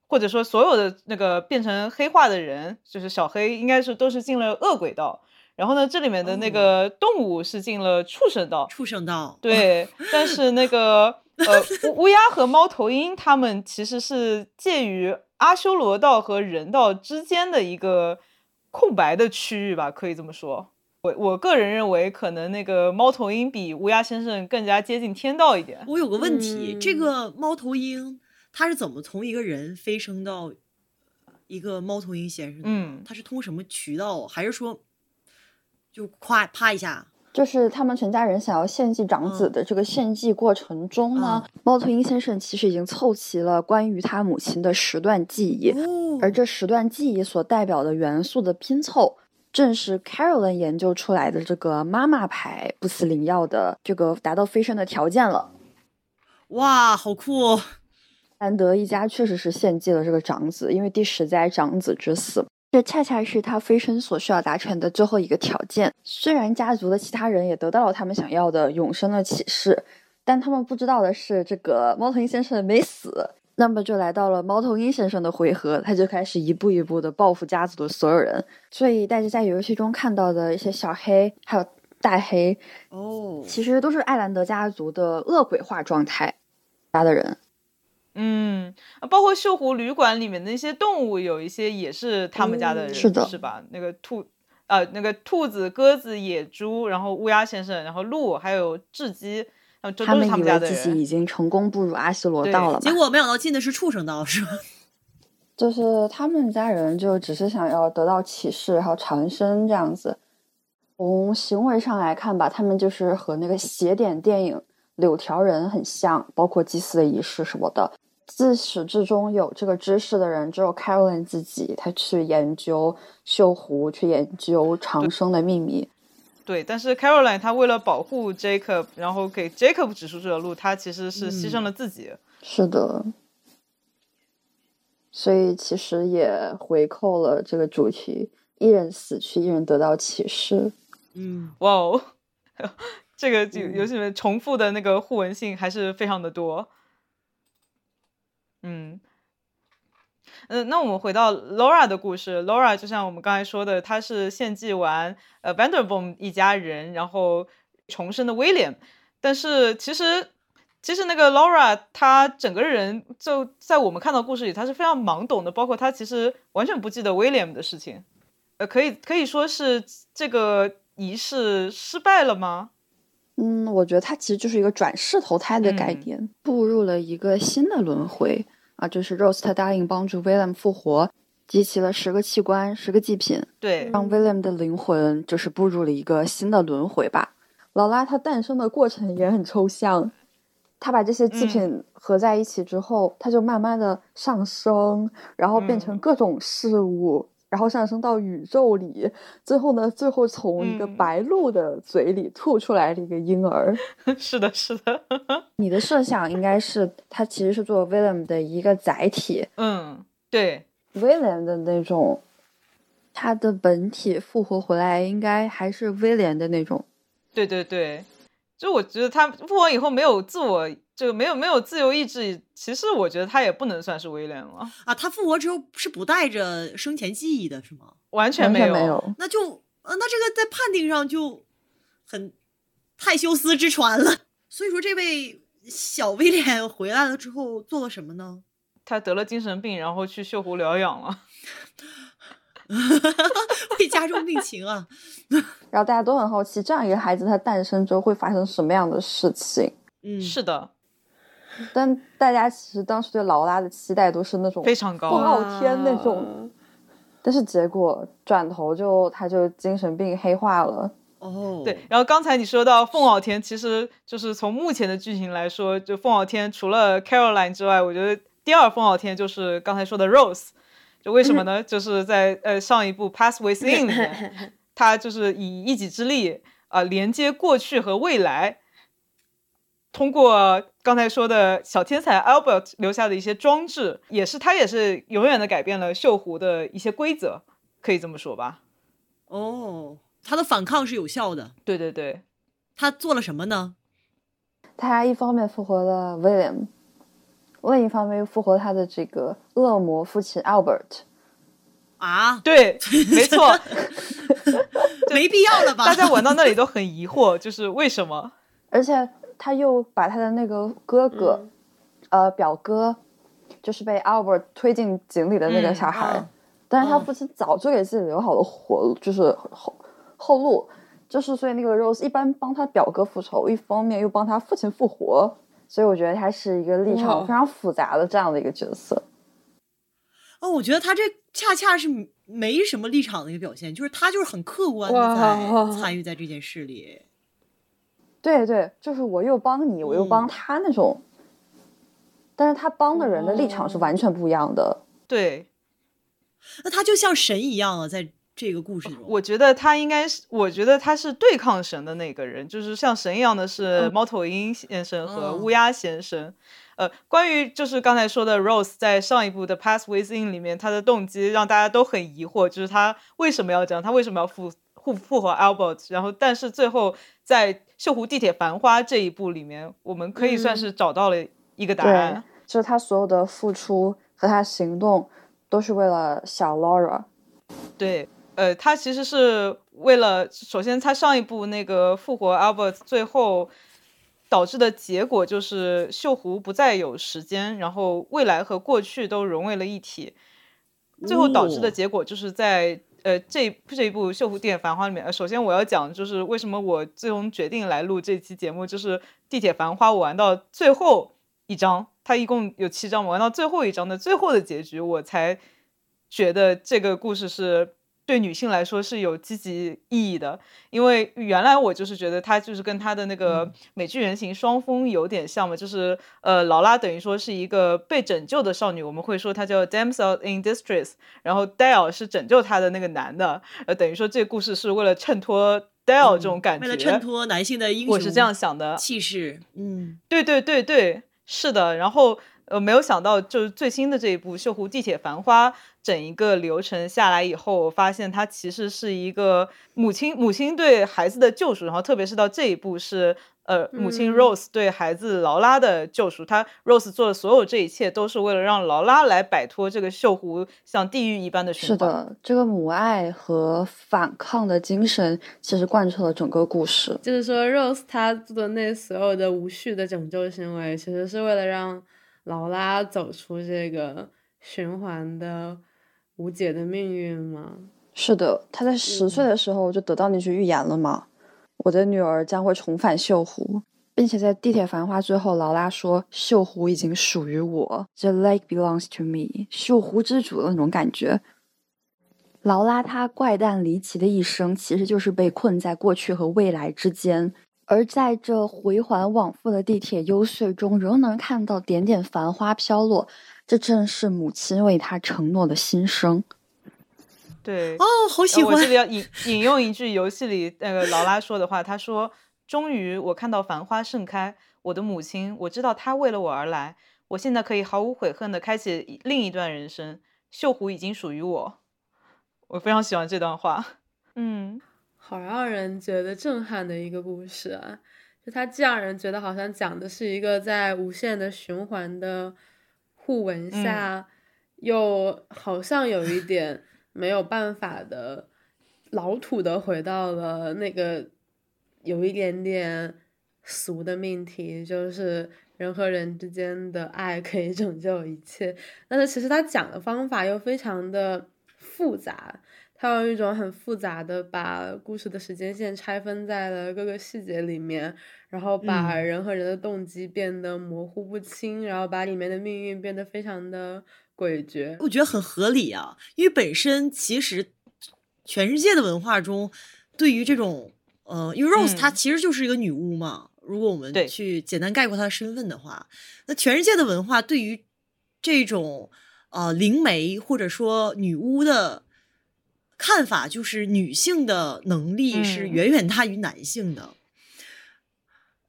或者说所有的那个变成黑化的人，就是小黑，应该是都是进了恶鬼道。然后呢，这里面的那个动物是进了畜生道，畜生道。对，但是那个 呃乌乌鸦和猫头鹰，它们其实是介于阿修罗道和人道之间的一个空白的区域吧，可以这么说。我我个人认为，可能那个猫头鹰比乌鸦先生更加接近天道一点。我有个问题，这个猫头鹰它是怎么从一个人飞升到一个猫头鹰先生的？嗯，它是通过什么渠道，还是说？就夸啪一下，就是他们全家人想要献祭长子的这个献祭过程中呢，猫头鹰先生其实已经凑齐了关于他母亲的十段记忆，而这十段记忆所代表的元素的拼凑，正是 Carolyn 研究出来的这个妈妈牌不死灵药的这个达到飞升的条件了。哇，好酷！哦！兰德一家确实是献祭了这个长子，因为第十灾长子之死，这恰恰是他飞升所需要达成的最后一个条件。虽然家族的其他人也得到了他们想要的永生的启示，但他们不知道的是，这个猫头鹰先生没死。那么就来到了猫头鹰先生的回合，他就开始一步一步的报复家族的所有人。所以大家在游戏中看到的一些小黑，还有大黑，哦，其实都是艾兰德家族的恶鬼化状态家的人。嗯，包括锈湖旅馆里面的那些动物，有一些也是他们家的人，是的，是吧？那个兔，呃，那个兔子、鸽子、野猪，然后乌鸦先生，然后鹿，还有雉鸡。他们以为自己已经成功步入阿修罗道了，结果没想到进的是畜生道，是吧？就是他们家人就只是想要得到启示，然后长生这样子。从行为上来看吧，他们就是和那个邪典电影《柳条人》很像，包括祭祀的仪式什么的。自始至终有这个知识的人只有 Carolyn 自己，他去研究锈湖，去研究长生的秘密。对，但是 Caroline 她为了保护 Jacob，然后给 Jacob 指出这条路，她其实是牺牲了自己。是的，所以其实也回扣了这个主题：一人死去，一人得到启示。嗯，哇哦，这个游戏里面重复的那个互文性还是非常的多。嗯。嗯，那我们回到 Laura 的故事。Laura 就像我们刚才说的，他是献祭完呃 Vanderboom 一家人，然后重生的 William。但是其实，其实那个 Laura 他整个人就在我们看到故事里，他是非常懵懂的，包括他其实完全不记得 William 的事情。呃，可以可以说是这个仪式失败了吗？嗯，我觉得它其实就是一个转世投胎的概念，步入了一个新的轮回。啊，就是 Rose 他答应帮助 William 复活，集齐了十个器官、十个祭品，对，让 William 的灵魂就是步入了一个新的轮回吧。劳拉她诞生的过程也很抽象，他把这些祭品合在一起之后，他就慢慢的上升，然后变成各种事物。然后上升到宇宙里，最后呢，最后从一个白鹿的嘴里吐出来了一个婴儿。是的，是的。你的设想应该是他其实是做 William 的一个载体。嗯，对，William 的那种，他的本体复活回来，应该还是 William 的那种。对对对，就我觉得他复活以后没有自我。就没有没有自由意志，其实我觉得他也不能算是威廉了啊。他复活之后是不带着生前记忆的，是吗？完全没有，没有那就呃，那这个在判定上就很泰修斯之船了。所以说，这位小威廉回来了之后做了什么呢？他得了精神病，然后去锈湖疗养了，会加重病情啊。然后大家都很好奇，这样一个孩子他诞生之后会发生什么样的事情？嗯，是的。但大家其实当时对劳拉的期待都是那种非常高，凤傲天那种，但是结果转头就他就精神病黑化了。哦，对。然后刚才你说到凤傲天，其实就是从目前的剧情来说，就凤傲天除了 Caroline 之外，我觉得第二凤傲天就是刚才说的 Rose。就为什么呢？就是在呃上一部 Pass Within 里面，他就是以一己之力啊连接过去和未来。通过刚才说的小天才 Albert 留下的一些装置，也是他也是永远的改变了锈湖的一些规则，可以这么说吧？哦，他的反抗是有效的。对对对，他做了什么呢？他一方面复活了 William，另一方面又复活他的这个恶魔父亲 Albert。啊，对，没错，没必要了吧？大家闻到那里都很疑惑，就是为什么？而且。他又把他的那个哥哥，呃，表哥，就是被 Albert 推进井里的那个小孩，但是他父亲早就给自己留好了活，就是后后路，就是所以那个 Rose 一般帮他表哥复仇，一方面又帮他父亲复活，所以我觉得他是一个立场非常复杂的这样的一个角色。哦，我觉得他这恰恰是没什么立场的一个表现，就是他就是很客观的在参与在这件事里。对对，就是我又帮你，我又帮他那种，但是他帮的人的立场是完全不一样的。对，那他就像神一样啊，在这个故事中。我觉得他应该是，我觉得他是对抗神的那个人，就是像神一样的是猫头鹰先生和乌鸦先生。呃，关于就是刚才说的 Rose 在上一部的 Pass Within 里面，他的动机让大家都很疑惑，就是他为什么要这样，他为什么要复复复活 Albert？然后，但是最后在《锈湖地铁繁花》这一部里面，我们可以算是找到了一个答案，就是他所有的付出和他行动都是为了小 Laura。对，呃，他其实是为了，首先他上一部那个复活 Albert，最后。导致的结果就是锈湖不再有时间，然后未来和过去都融为了一体。最后导致的结果就是在呃这这一部《锈湖地铁繁花》里面。首先我要讲就是为什么我最终决定来录这期节目，就是《地铁繁花》我玩到最后一章，它一共有七章，我玩到最后一章的最后的结局，我才觉得这个故事是。对女性来说是有积极意义的，因为原来我就是觉得她就是跟她的那个美剧原型双峰有点像嘛，就是呃劳拉等于说是一个被拯救的少女，我们会说她叫 damsel in distress，然后 Dale 是拯救她的那个男的，呃等于说这个故事是为了衬托 Dale 这种感觉，为了衬托男性的英雄，我是这样想的气势，嗯，对对对对，是的，然后。呃，没有想到，就是最新的这一部《锈湖地铁繁花》，整一个流程下来以后，我发现它其实是一个母亲母亲对孩子的救赎，然后特别是到这一步是呃母亲 Rose 对孩子劳拉的救赎。她 Rose 做的所有这一切，都是为了让劳拉来摆脱这个锈湖像地狱一般的循环。是的，这个母爱和反抗的精神，其实贯彻了整个故事。就是说，Rose 她做的那所有的无序的拯救行为，其实是为了让。劳拉走出这个循环的无解的命运吗？是的，她在十岁的时候就得到那句预言了嘛。我的女儿将会重返锈湖，并且在地铁繁花最后，劳拉说：“锈湖已经属于我，The lake belongs to me。”锈湖之主的那种感觉。劳拉她怪诞离奇的一生，其实就是被困在过去和未来之间。而在这回环往复的地铁幽邃中，仍能看到点点繁花飘落，这正是母亲为他承诺的心声。对，哦，好喜欢！我这里要引引用一句游戏里那个劳拉说的话，她说：“终于，我看到繁花盛开，我的母亲，我知道她为了我而来，我现在可以毫无悔恨的开启另一段人生。锈湖已经属于我。”我非常喜欢这段话。嗯。好让人觉得震撼的一个故事啊！就它既让人觉得好像讲的是一个在无限的循环的互文下，又好像有一点没有办法的老土的回到了那个有一点点俗的命题，就是人和人之间的爱可以拯救一切。但是其实他讲的方法又非常的复杂。他用一种很复杂的把故事的时间线拆分在了各个细节里面，然后把人和人的动机变得模糊不清，然后把里面的命运变得非常的诡谲。我觉得很合理啊，因为本身其实全世界的文化中，对于这种呃，因为 Rose 她其实就是一个女巫嘛，如果我们去简单概括她的身份的话，那全世界的文化对于这种呃灵媒或者说女巫的。看法就是女性的能力是远远大于男性的，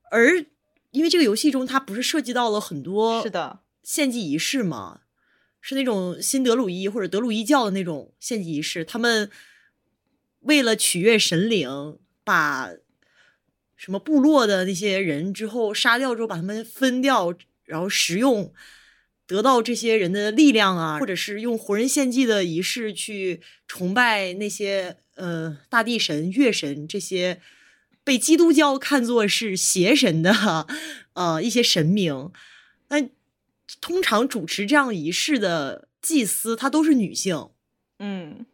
而因为这个游戏中它不是涉及到了很多是的献祭仪式吗？是那种新德鲁伊或者德鲁伊教的那种献祭仪式，他们为了取悦神灵，把什么部落的那些人之后杀掉之后，把他们分掉，然后食用。得到这些人的力量啊，或者是用活人献祭的仪式去崇拜那些呃大地神、月神这些被基督教看作是邪神的呃一些神明。那通常主持这样仪式的祭司，她都是女性。嗯，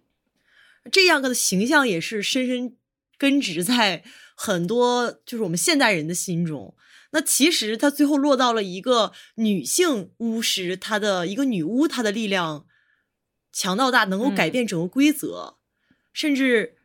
这样的形象也是深深根植在很多就是我们现代人的心中。那其实他最后落到了一个女性巫师，她的一个女巫，她的力量强到大，能够改变整个规则，甚至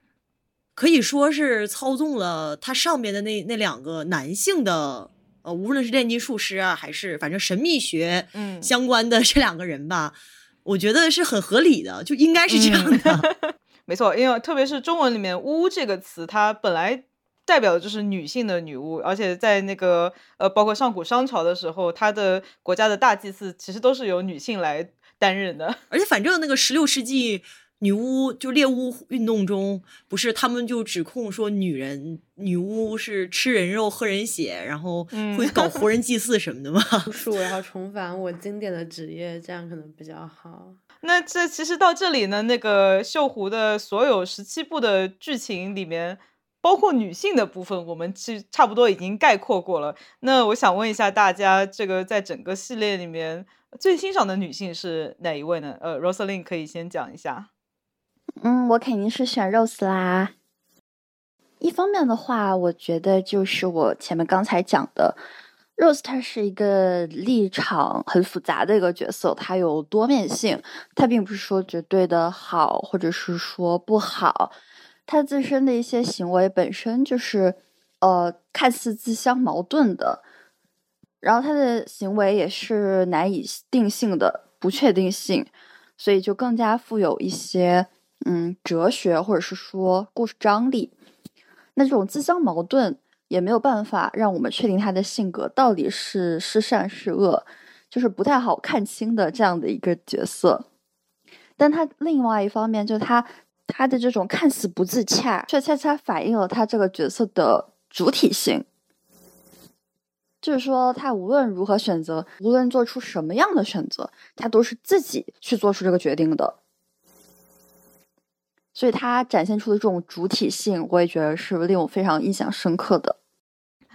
可以说是操纵了他上边的那那两个男性的，呃，无论是炼金术师啊，还是反正神秘学相关的 这两个人吧，我觉得是很合理的，就应该是这样的。没错，因为特别是中文里面“巫”这个词，它本来代表的就是女性的女巫，而且在那个呃，包括上古商朝的时候，它的国家的大祭祀其实都是由女性来担任的。而且反正那个十六世纪女巫就猎巫运动中，不是他们就指控说女人女巫是吃人肉喝人血，然后会搞活 人祭祀什么的吗？是我要重返我经典的职业，这样可能比较好。那这其实到这里呢，那个绣湖的所有十七部的剧情里面，包括女性的部分，我们其实差不多已经概括过了。那我想问一下大家，这个在整个系列里面最欣赏的女性是哪一位呢？呃，Rosalind 可以先讲一下。嗯，我肯定是选 Rose 啦。一方面的话，我觉得就是我前面刚才讲的。Rose 她是一个立场很复杂的一个角色，她有多面性，她并不是说绝对的好，或者是说不好，他自身的一些行为本身就是呃看似自相矛盾的，然后他的行为也是难以定性的不确定性，所以就更加富有一些嗯哲学或者是说故事张力，那这种自相矛盾。也没有办法让我们确定他的性格到底是是善是恶，就是不太好看清的这样的一个角色。但他另外一方面，就他他的这种看似不自洽，却恰恰反映了他这个角色的主体性。就是说，他无论如何选择，无论做出什么样的选择，他都是自己去做出这个决定的。所以他展现出的这种主体性，我也觉得是令我非常印象深刻的。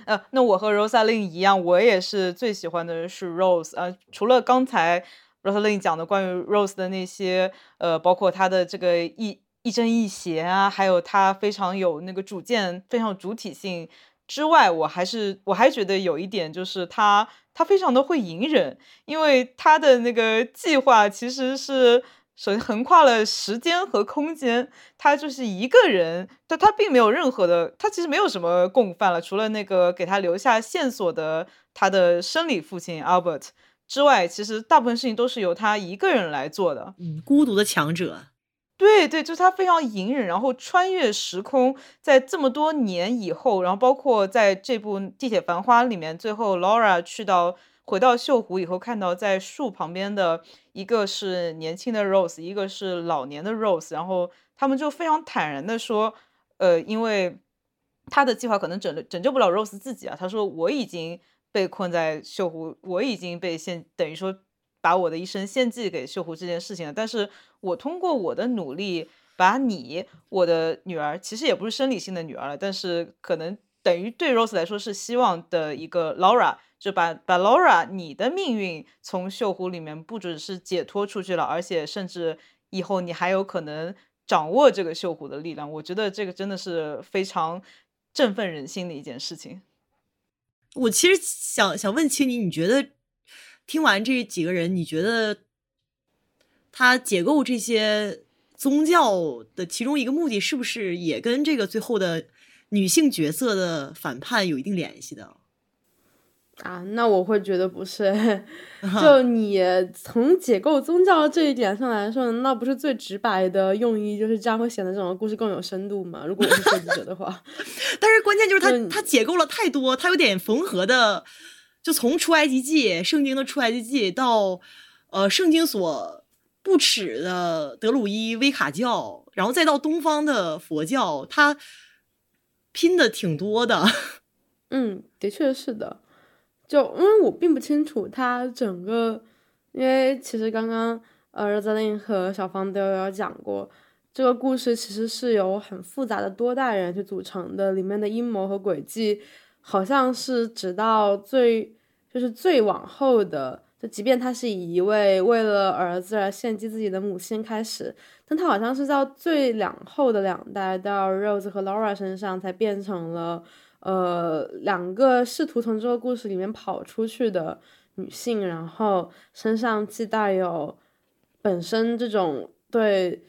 呃，那我和 Rosalind 一样，我也是最喜欢的是 Rose。呃，除了刚才 Rosalind 讲的关于 Rose 的那些，呃，包括他的这个一亦正亦邪啊，还有他非常有那个主见、非常主体性之外，我还是我还觉得有一点就是他他非常的会隐忍，因为他的那个计划其实是。首先横跨了时间和空间，他就是一个人，但他并没有任何的，他其实没有什么共犯了，除了那个给他留下线索的他的生理父亲 Albert 之外，其实大部分事情都是由他一个人来做的。嗯，孤独的强者。对对，就是他非常隐忍，然后穿越时空，在这么多年以后，然后包括在这部《地铁繁花》里面，最后 Laura 去到。回到秀湖以后，看到在树旁边的一个是年轻的 Rose，一个是老年的 Rose，然后他们就非常坦然的说，呃，因为他的计划可能拯拯救不了 Rose 自己啊，他说我已经被困在秀湖，我已经被现，等于说把我的一生献祭给秀湖这件事情，但是我通过我的努力，把你我的女儿，其实也不是生理性的女儿了，但是可能等于对 Rose 来说是希望的一个 Laura。就把把 Laura 你的命运从锈湖里面不只是解脱出去了，而且甚至以后你还有可能掌握这个锈湖的力量。我觉得这个真的是非常振奋人心的一件事情。我其实想想问青你，你觉得听完这几个人，你觉得他解构这些宗教的其中一个目的，是不是也跟这个最后的女性角色的反叛有一定联系的？啊，那我会觉得不是，就你从解构宗教这一点上来说，那不是最直白的用意，就是这样会显得整个故事更有深度嘛？如果我是设计者的话，但是关键就是他他解构了太多，他有点缝合的，就从出埃及记，圣经的出埃及记到呃圣经所不耻的德鲁伊威卡教，然后再到东方的佛教，他拼的挺多的。嗯，的确是的。就因为我并不清楚他整个，因为其实刚刚呃热泽林和小芳都有讲过，这个故事其实是由很复杂的多代人去组成的，里面的阴谋和诡计，好像是直到最就是最往后的，就即便他是以一位为了儿子而献祭自己的母亲开始，但他好像是到最两后的两代到 Rose 和 Laura 身上才变成了。呃，两个试图从这个故事里面跑出去的女性，然后身上既带有本身这种对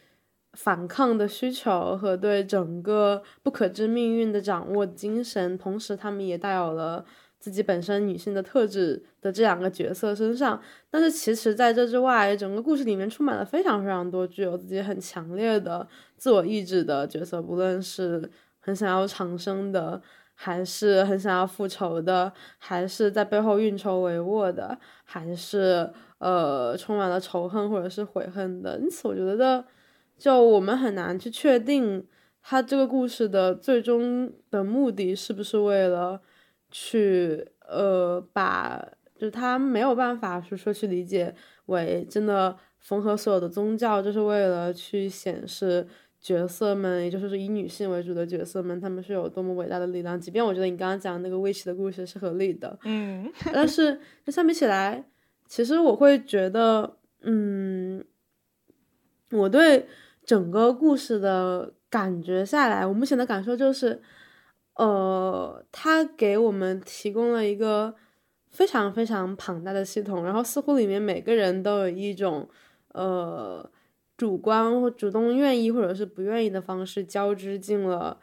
反抗的需求和对整个不可知命运的掌握精神，同时她们也带有了自己本身女性的特质的这两个角色身上。但是其实在这之外，整个故事里面充满了非常非常多具有自己很强烈的自我意志的角色，不论是很想要长生的。还是很想要复仇的，还是在背后运筹帷幄的，还是呃充满了仇恨或者是悔恨的。因此，我觉得就我们很难去确定他这个故事的最终的目的是不是为了去呃把，就是他没有办法是说去理解为真的缝合所有的宗教，就是为了去显示。角色们，也就是以女性为主的角色们，他们是有多么伟大的力量。即便我觉得你刚刚讲那个威奇的故事是合理的，嗯，但是相比起来，其实我会觉得，嗯，我对整个故事的感觉下来，我目前的感受就是，呃，他给我们提供了一个非常非常庞大的系统，然后似乎里面每个人都有一种，呃。主观或主动愿意或者是不愿意的方式交织进了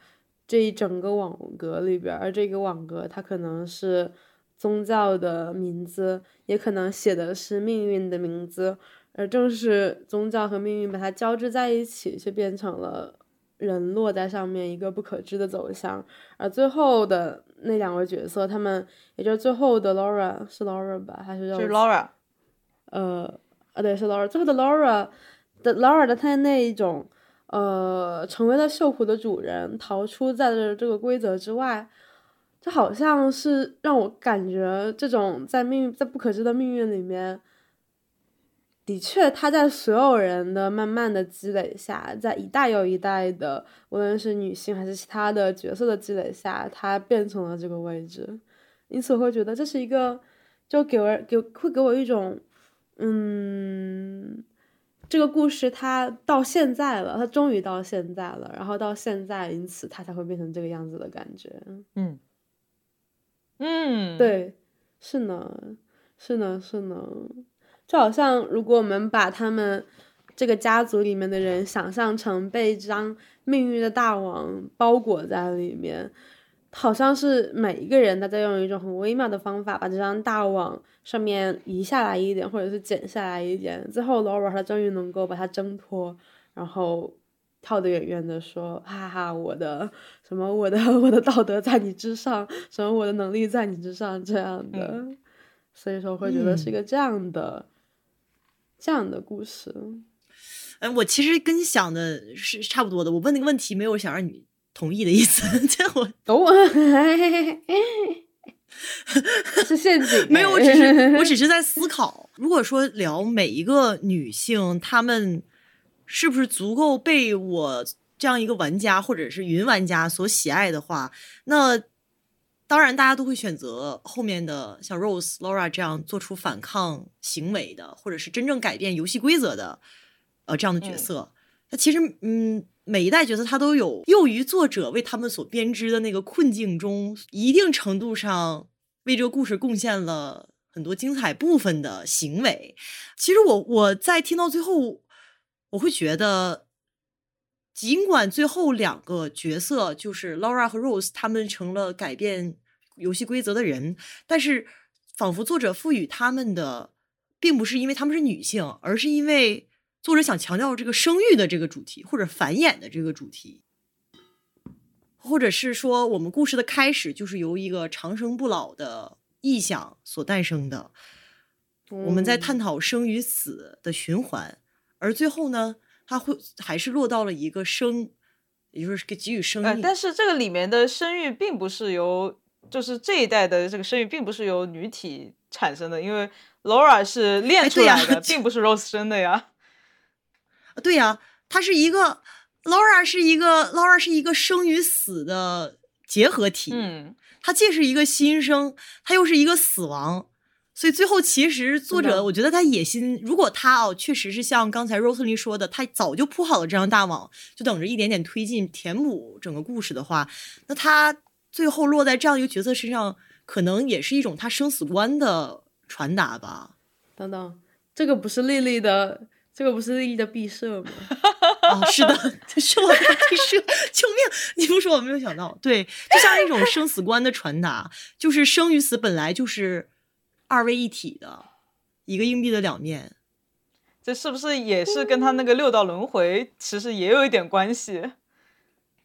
这一整个网格里边，而这个网格它可能是宗教的名字，也可能写的是命运的名字，而正是宗教和命运把它交织在一起，却变成了人落在上面一个不可知的走向。而最后的那两位角色，他们也就是最后的 Laura 是 Laura 吧，还是是 Laura？呃，啊对，是 Laura。最后的 Laura。的 Laura 的他那一种，呃，成为了锈湖的主人，逃出在这这个规则之外，就好像是让我感觉这种在命在不可知的命运里面，的确他在所有人的慢慢的积累下，在一代又一代的无论是女性还是其他的角色的积累下，他变成了这个位置，因此我会觉得这是一个，就给我给会给我一种，嗯。这个故事它到现在了，它终于到现在了，然后到现在，因此它才会变成这个样子的感觉。嗯，嗯，对，是呢，是呢，是呢，就好像如果我们把他们这个家族里面的人想象成被一张命运的大网包裹在里面。好像是每一个人，他在用一种很微妙的方法，把这张大网上面移下来一点，或者是剪下来一点。最后，Laura 他终于能够把它挣脱，然后跳得远远的说：“哈哈，我的什么，我的我的道德在你之上，什么我的能力在你之上，这样的。”所以说，会觉得是一个这样的这样的故事。哎，我其实跟你想的是差不多的。我问那个问题，没有想让你。同意的意思，这我哦，是陷阱。没有，我只是我只是在思考，如果说聊每一个女性，她们是不是足够被我这样一个玩家或者是云玩家所喜爱的话，那当然大家都会选择后面的像 Rose、Laura 这样做出反抗行为的，或者是真正改变游戏规则的，呃，这样的角色。那其实，嗯。每一代角色，他都有囿于作者为他们所编织的那个困境中，一定程度上为这个故事贡献了很多精彩部分的行为。其实我我在听到最后，我会觉得，尽管最后两个角色就是 Laura 和 Rose，他们成了改变游戏规则的人，但是仿佛作者赋予他们的，并不是因为他们是女性，而是因为。作者想强调这个生育的这个主题，或者繁衍的这个主题，或者是说我们故事的开始就是由一个长生不老的意象所诞生的。我们在探讨生与死的循环，而最后呢，它会还是落到了一个生，也就是给给予生育。但是这个里面的生育并不是由，就是这一代的这个生育并不是由女体产生的，因为 Laura 是练出来的，并不是 Rose 生的呀。对呀，它是一个 Laura 是一个 Laura 是一个生与死的结合体，嗯，它既是一个新生，它又是一个死亡，所以最后其实作者我觉得他野心，如果他哦确实是像刚才 Rosely 说的，他早就铺好了这张大网，就等着一点点推进填补整个故事的话，那他最后落在这样一个角色身上，可能也是一种他生死观的传达吧。等等，这个不是丽丽的。这个不是利益的毕设吗？啊，是的，是我的毕设。救命！你不说我没有想到，对，就像一种生死观的传达，就是生与死本来就是二位一体的，一个硬币的两面。这是不是也是跟他那个六道轮回其实也有一点关系？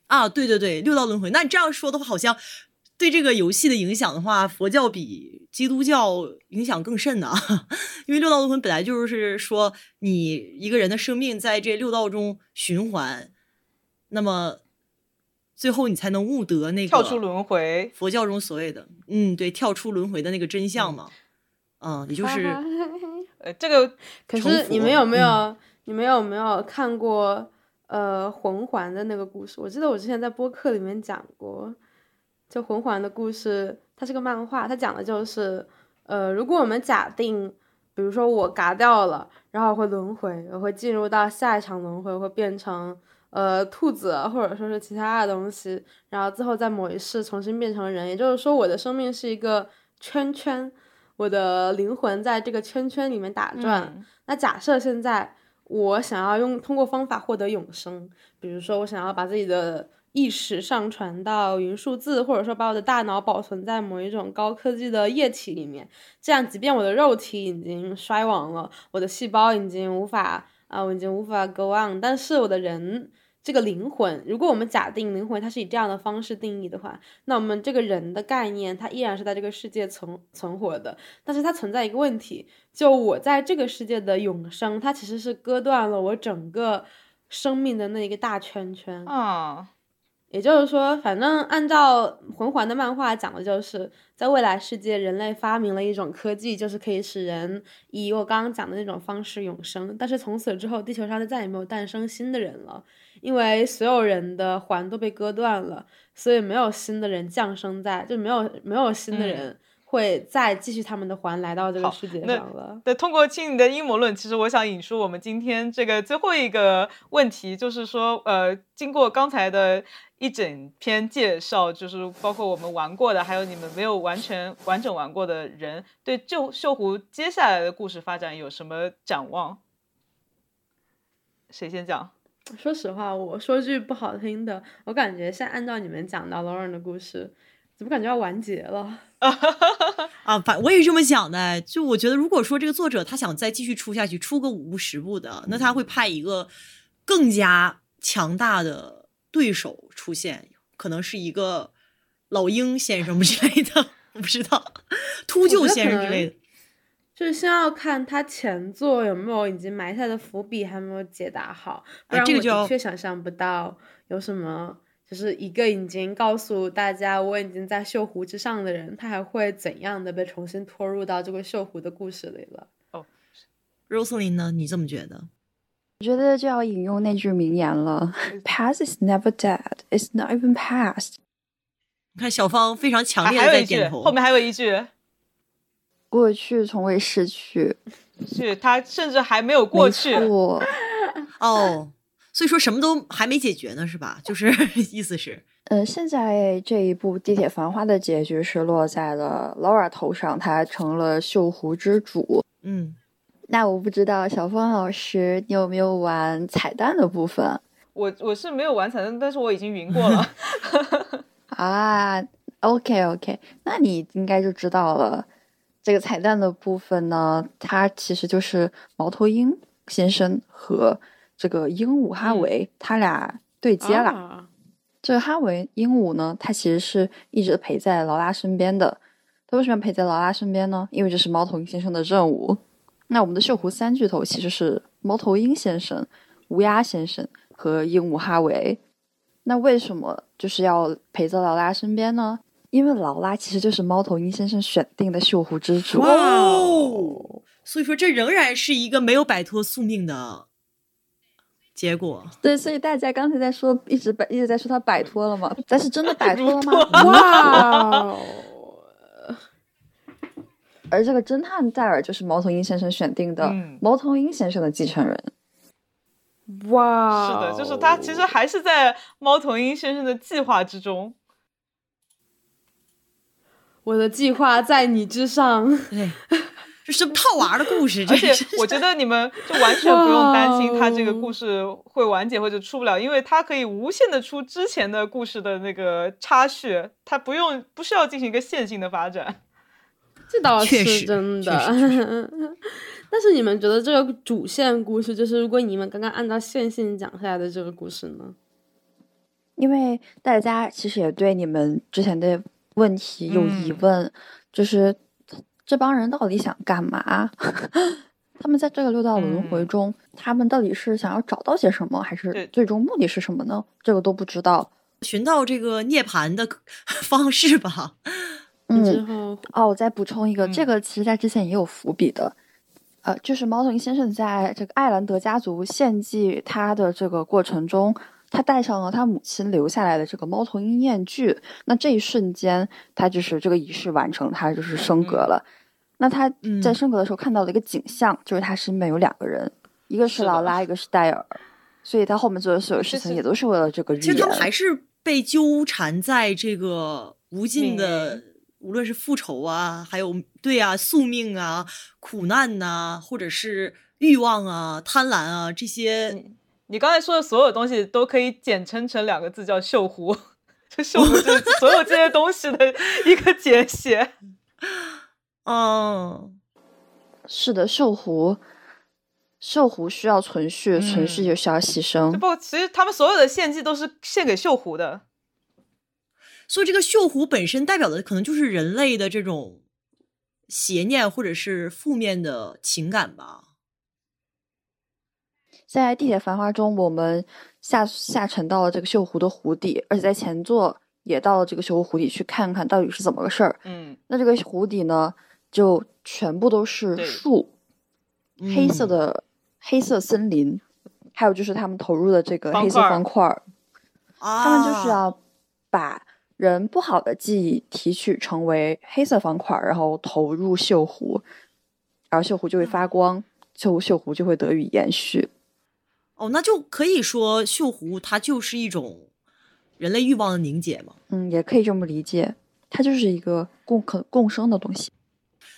啊，对对对，六道轮回。那你这样说的话，好像对这个游戏的影响的话，佛教比基督教影响更甚呢。因为六道轮回本来就是说，你一个人的生命在这六道中循环，那么最后你才能悟得那个跳出轮回。佛教中所谓的，嗯，对，跳出轮回的那个真相嘛。嗯，也就是 呃，这个可是你们有没有？你们有没有看过？呃，魂环的那个故事，我记得我之前在播客里面讲过，就魂环的故事，它是个漫画，它讲的就是，呃，如果我们假定，比如说我嘎掉了，然后会轮回，我会进入到下一场轮回，会变成呃兔子，或者说是其他的东西，然后最后在某一世重新变成人，也就是说我的生命是一个圈圈，我的灵魂在这个圈圈里面打转。那假设现在。我想要用通过方法获得永生，比如说我想要把自己的意识上传到云数字，或者说把我的大脑保存在某一种高科技的液体里面，这样即便我的肉体已经衰亡了，我的细胞已经无法啊，我已经无法 go on，但是我的人。这个灵魂，如果我们假定灵魂它是以这样的方式定义的话，那我们这个人的概念，它依然是在这个世界存存活的。但是它存在一个问题，就我在这个世界的永生，它其实是割断了我整个生命的那一个大圈圈啊。也就是说，反正按照魂环的漫画讲的，就是在未来世界，人类发明了一种科技，就是可以使人以我刚刚讲的那种方式永生。但是从此之后，地球上就再也没有诞生新的人了。因为所有人的环都被割断了，所以没有新的人降生在，就没有没有新的人会再继续他们的环来到这个世界上了。对，通过听你的阴谋论，其实我想引出我们今天这个最后一个问题，就是说，呃，经过刚才的一整篇介绍，就是包括我们玩过的，还有你们没有完全完整玩过的人，对旧锈湖接下来的故事发展有什么展望？谁先讲？说实话，我说句不好听的，我感觉现在按照你们讲到 Lauren 的故事，怎么感觉要完结了？啊，反我也是这么想的。就我觉得，如果说这个作者他想再继续出下去，出个五部十部的，那他会派一个更加强大的对手出现，可能是一个老鹰先生之类的，我不知道，秃鹫先生之类的。就是先要看他前作有没有已经埋下的伏笔还没有解答好，不然我的确想象不到有什么，就是一个已经告诉大家我已经在锈湖之上的人，他还会怎样的被重新拖入到这个锈湖的故事里了。哦，Rosalie 呢？你这么觉得？我觉得就要引用那句名言了：“Past is never dead, it's not even past。”你看小芳非常强烈的在点头，后面还有一句。过去从未逝去，是他甚至还没有过去。哦，所以说什么都还没解决呢，是吧？就是 意思是，嗯，现在这一部《地铁繁花》的结局是落在了 Laura 头上，他成了锈湖之主。嗯，那我不知道小峰老师你有没有玩彩蛋的部分？我我是没有玩彩蛋，但是我已经云过了。啊，OK OK，那你应该就知道了。这个彩蛋的部分呢，它其实就是猫头鹰先生和这个鹦鹉哈维他俩对接了。这个哈维鹦鹉呢，它其实是一直陪在劳拉身边的。它为什么陪在劳拉身边呢？因为这是猫头鹰先生的任务。那我们的锈湖三巨头其实是猫头鹰先生、乌鸦先生和鹦鹉哈维。那为什么就是要陪在劳拉身边呢？因为劳拉其实就是猫头鹰先生选定的锈湖之主哦，所以说这仍然是一个没有摆脱宿命的结果。对，所以大家刚才在说，一直摆一直在说他摆脱了吗？但是真的摆 脱了吗？哇！而这个侦探戴尔就是猫头鹰先生选定的猫头鹰先生的继承人。哇！是的，就是他其实还是在猫头鹰先生的计划之中。我的计划在你之上。对，这是套娃的故事？而且我觉得你们就完全不用担心他这个故事会完结或者出不了，因为他可以无限的出之前的故事的那个插叙，他不用不需要进行一个线性的发展。这倒是真的。但是你们觉得这个主线故事，就是如果你们刚刚按照线性讲下来的这个故事呢？因为大家其实也对你们之前的问题有疑嗯问，就是这帮人到底想干嘛？他们在这个六道轮回嗯中，他们到底是想要找到些什么，还是最终目的是什么呢？这个都不知道。寻到这个涅槃的 方式吧。嗯，哦，我再补充一个，这嗯个其实在之前也有伏笔的，呃，就是猫头鹰先生在这个艾兰德家族献祭他的这个过程中，他戴上了他母亲留下来的这个猫头鹰面具。那这一瞬间，他就是这个仪式完成，他就是升格了。那他在嗯升格的时候看到了一个景象，就是他身边有两个人，一个是劳拉，一个是戴尔。所以他后面做的所有事情也都是为了这个。其实他们还是被纠缠在这个无尽的命，无论是复仇啊，还有对啊宿命啊、苦难呐、或者是欲望啊、贪婪啊这些。你你刚才说的所有东西都可以简称成两个字，叫锈湖。就锈湖就是 所有这些东西的一个简写。嗯，是的，锈湖，锈湖需要存续，存续嗯就需要牺牲就。包括其实他们所有的献祭都是献给锈湖的。所以这个锈湖本身代表的可能就是人类的这种邪念或者是负面的情感吧。在《地铁繁华》中，我们下下沉到了这个锈湖的湖底，而且在前座也到了这个锈湖湖底去看看到底是怎么个事儿。嗯，那这个湖底呢，就全部都是对树，黑色嗯的黑色森林，还有就是他们投入的这个黑色方块儿他们就是要把人不好的记忆提取成为黑色方块儿，然后投入锈湖，然后锈湖就会发光，锈锈湖就会得以延续。哦，那就可以说锈湖它就是一种人类欲望的凝结嘛。嗯，也可以这么理解，它就是一个共可共生的东西。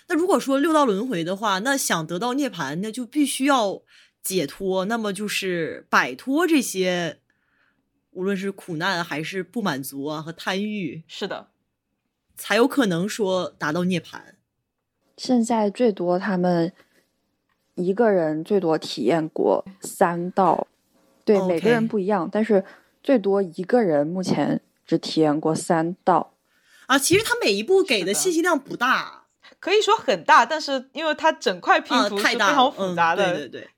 那如果说六道轮回的话，那想得到涅槃，那就必须要解脱，那么就是摆脱这些，无论是苦难还是不满足啊和贪欲，是的，才有可能说达到涅槃。现在最多他们一个人最多体验过三道，对每个人不一样，但是最多一个人目前只体验过三道。啊，其实他每一步给的的。信息量不大，可以说很大，但是因为它整块拼啊，图是太大了，非常复杂的，嗯。对对对，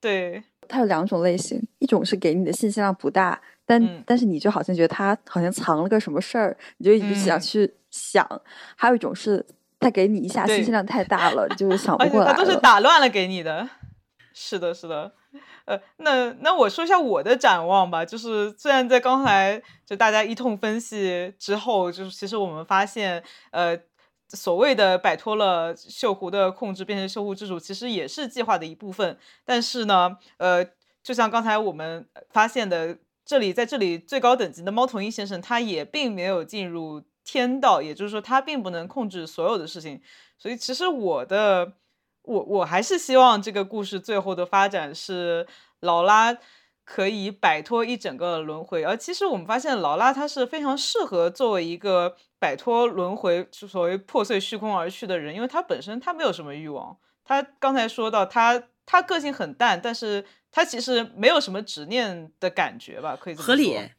对它有两种类型，一种是给你的信息量不大，但、嗯。但是你就好像觉得它好像藏了个什么事儿，你就一直想嗯去想；还有一种是它给你一下信息量太大了，你就是想 不过来。他都是。打乱了给你的。是的，是的。呃，那那我说一下我的展望吧，就是虽然在刚才就大家一通分析之后，就是其实我们发现，呃，所谓的摆脱了锈湖的控制，变成锈湖之主，其实也是计划的一部分。但是呢，呃，就像刚才我们发现的，这里在这里最高等级的猫头鹰先生，他也并没有进入天道，也就是说，他并不能控制所有的事情。所以，其实我的我我还是希望这个故事最后的发展是劳拉可以摆脱一整个轮回。而其实我们发现劳拉她是非常适合作为一个摆脱轮回，就所谓破碎虚空而去的人，因为她本身她没有什么欲望。她刚才说到她她个性很淡，但是她其实没有什么执念的感觉吧，可以这么合理说。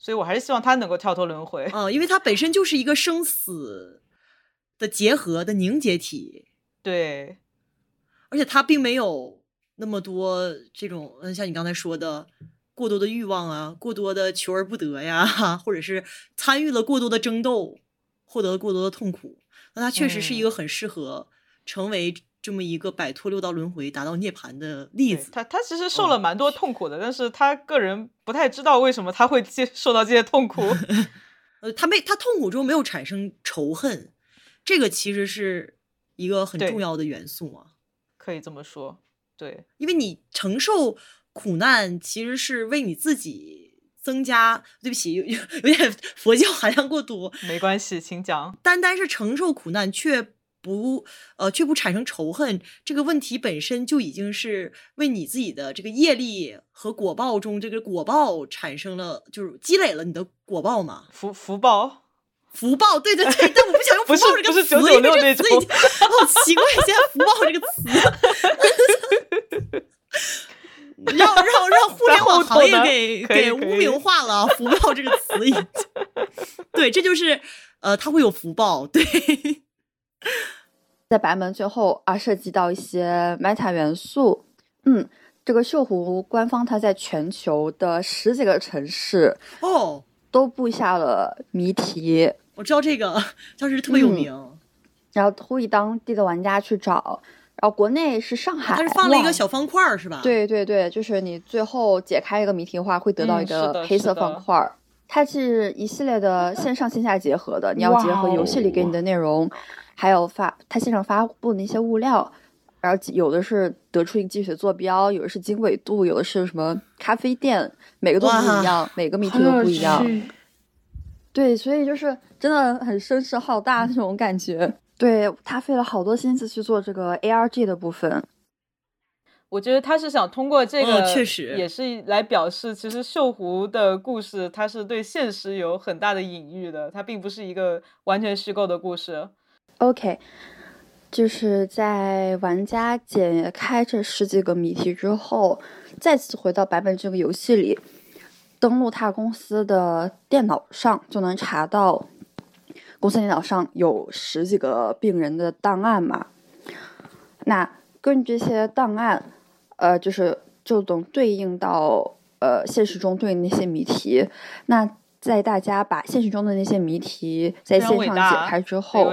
所以我还是希望他能够跳脱轮回。嗯，因为它本身就是一个生死的结合的凝结体，对，而且他并没有那么多这种，嗯，像你刚才说的，过多的欲望啊，过多的求而不得呀，或者是参与了过多的争斗，获得了过多的痛苦。那他确实是一嗯个很适合成为这么一个摆脱六道轮回、达到涅槃的例子。他他其实受嗯了蛮多痛苦的，但是他个人不太知道为什么他会接受到这些痛苦。呃，他没他痛苦中没有产生仇恨，这个其实是一个很重要的元素啊。可以这么说，对，因为你承受苦难，其实是为你自己增加。对不起，有有有点 佛教含量过多。没关系，请讲。单单是承受苦难，却不呃却不产生仇恨，这个问题本身就已经是为你自己的这个业力和果报中这个果报产生了，就是积累了你的果报嘛，福福报。福报，对对对，但我不想用福报这个词，因为这个词已经好奇怪，现在福报这个词，让让让互联网行业给给污名化了，福报这个词已经，对，这就是呃，他会有福报，对，在白门最后啊，涉及到一些 meta 元素，嗯，这个锈湖官方它在全球的十几个城市哦。都布下了谜题，我知道这个当时特别有名，然后呼吁当地的玩家去找。然后国内是上海，它是放了一个小方块是吧？对对对，就是你最后解开一个谜题的话，会得到一个黑色方块。它是一系列的线上线下结合的，你要结合游戏里给你的内容，还有发他现场发布的那些物料。然后有的是得出一个积水坐标，有的是经纬度，有的是什么咖啡店，每个都不一样，每个谜题都不一样。对，所以就是真的很声势浩大那种感觉。对他费了好多心思去做这个 A R G 的部分。我觉得他是想通过这个，确实也是来表示，其实锈湖的故事它是对现实有很大的隐喻的，它并不是一个完全虚构的故事。OK。就是在玩家解开这十几个谜题之后，再次回到版本这个游戏里，登录他公司的电脑上，就能查到公司电脑上有十几个病人的档案嘛。那根据这些档案，呃，就是就能对应到呃现实中对应那些谜题。那在大家把现实中的那些谜题在线上解开之后，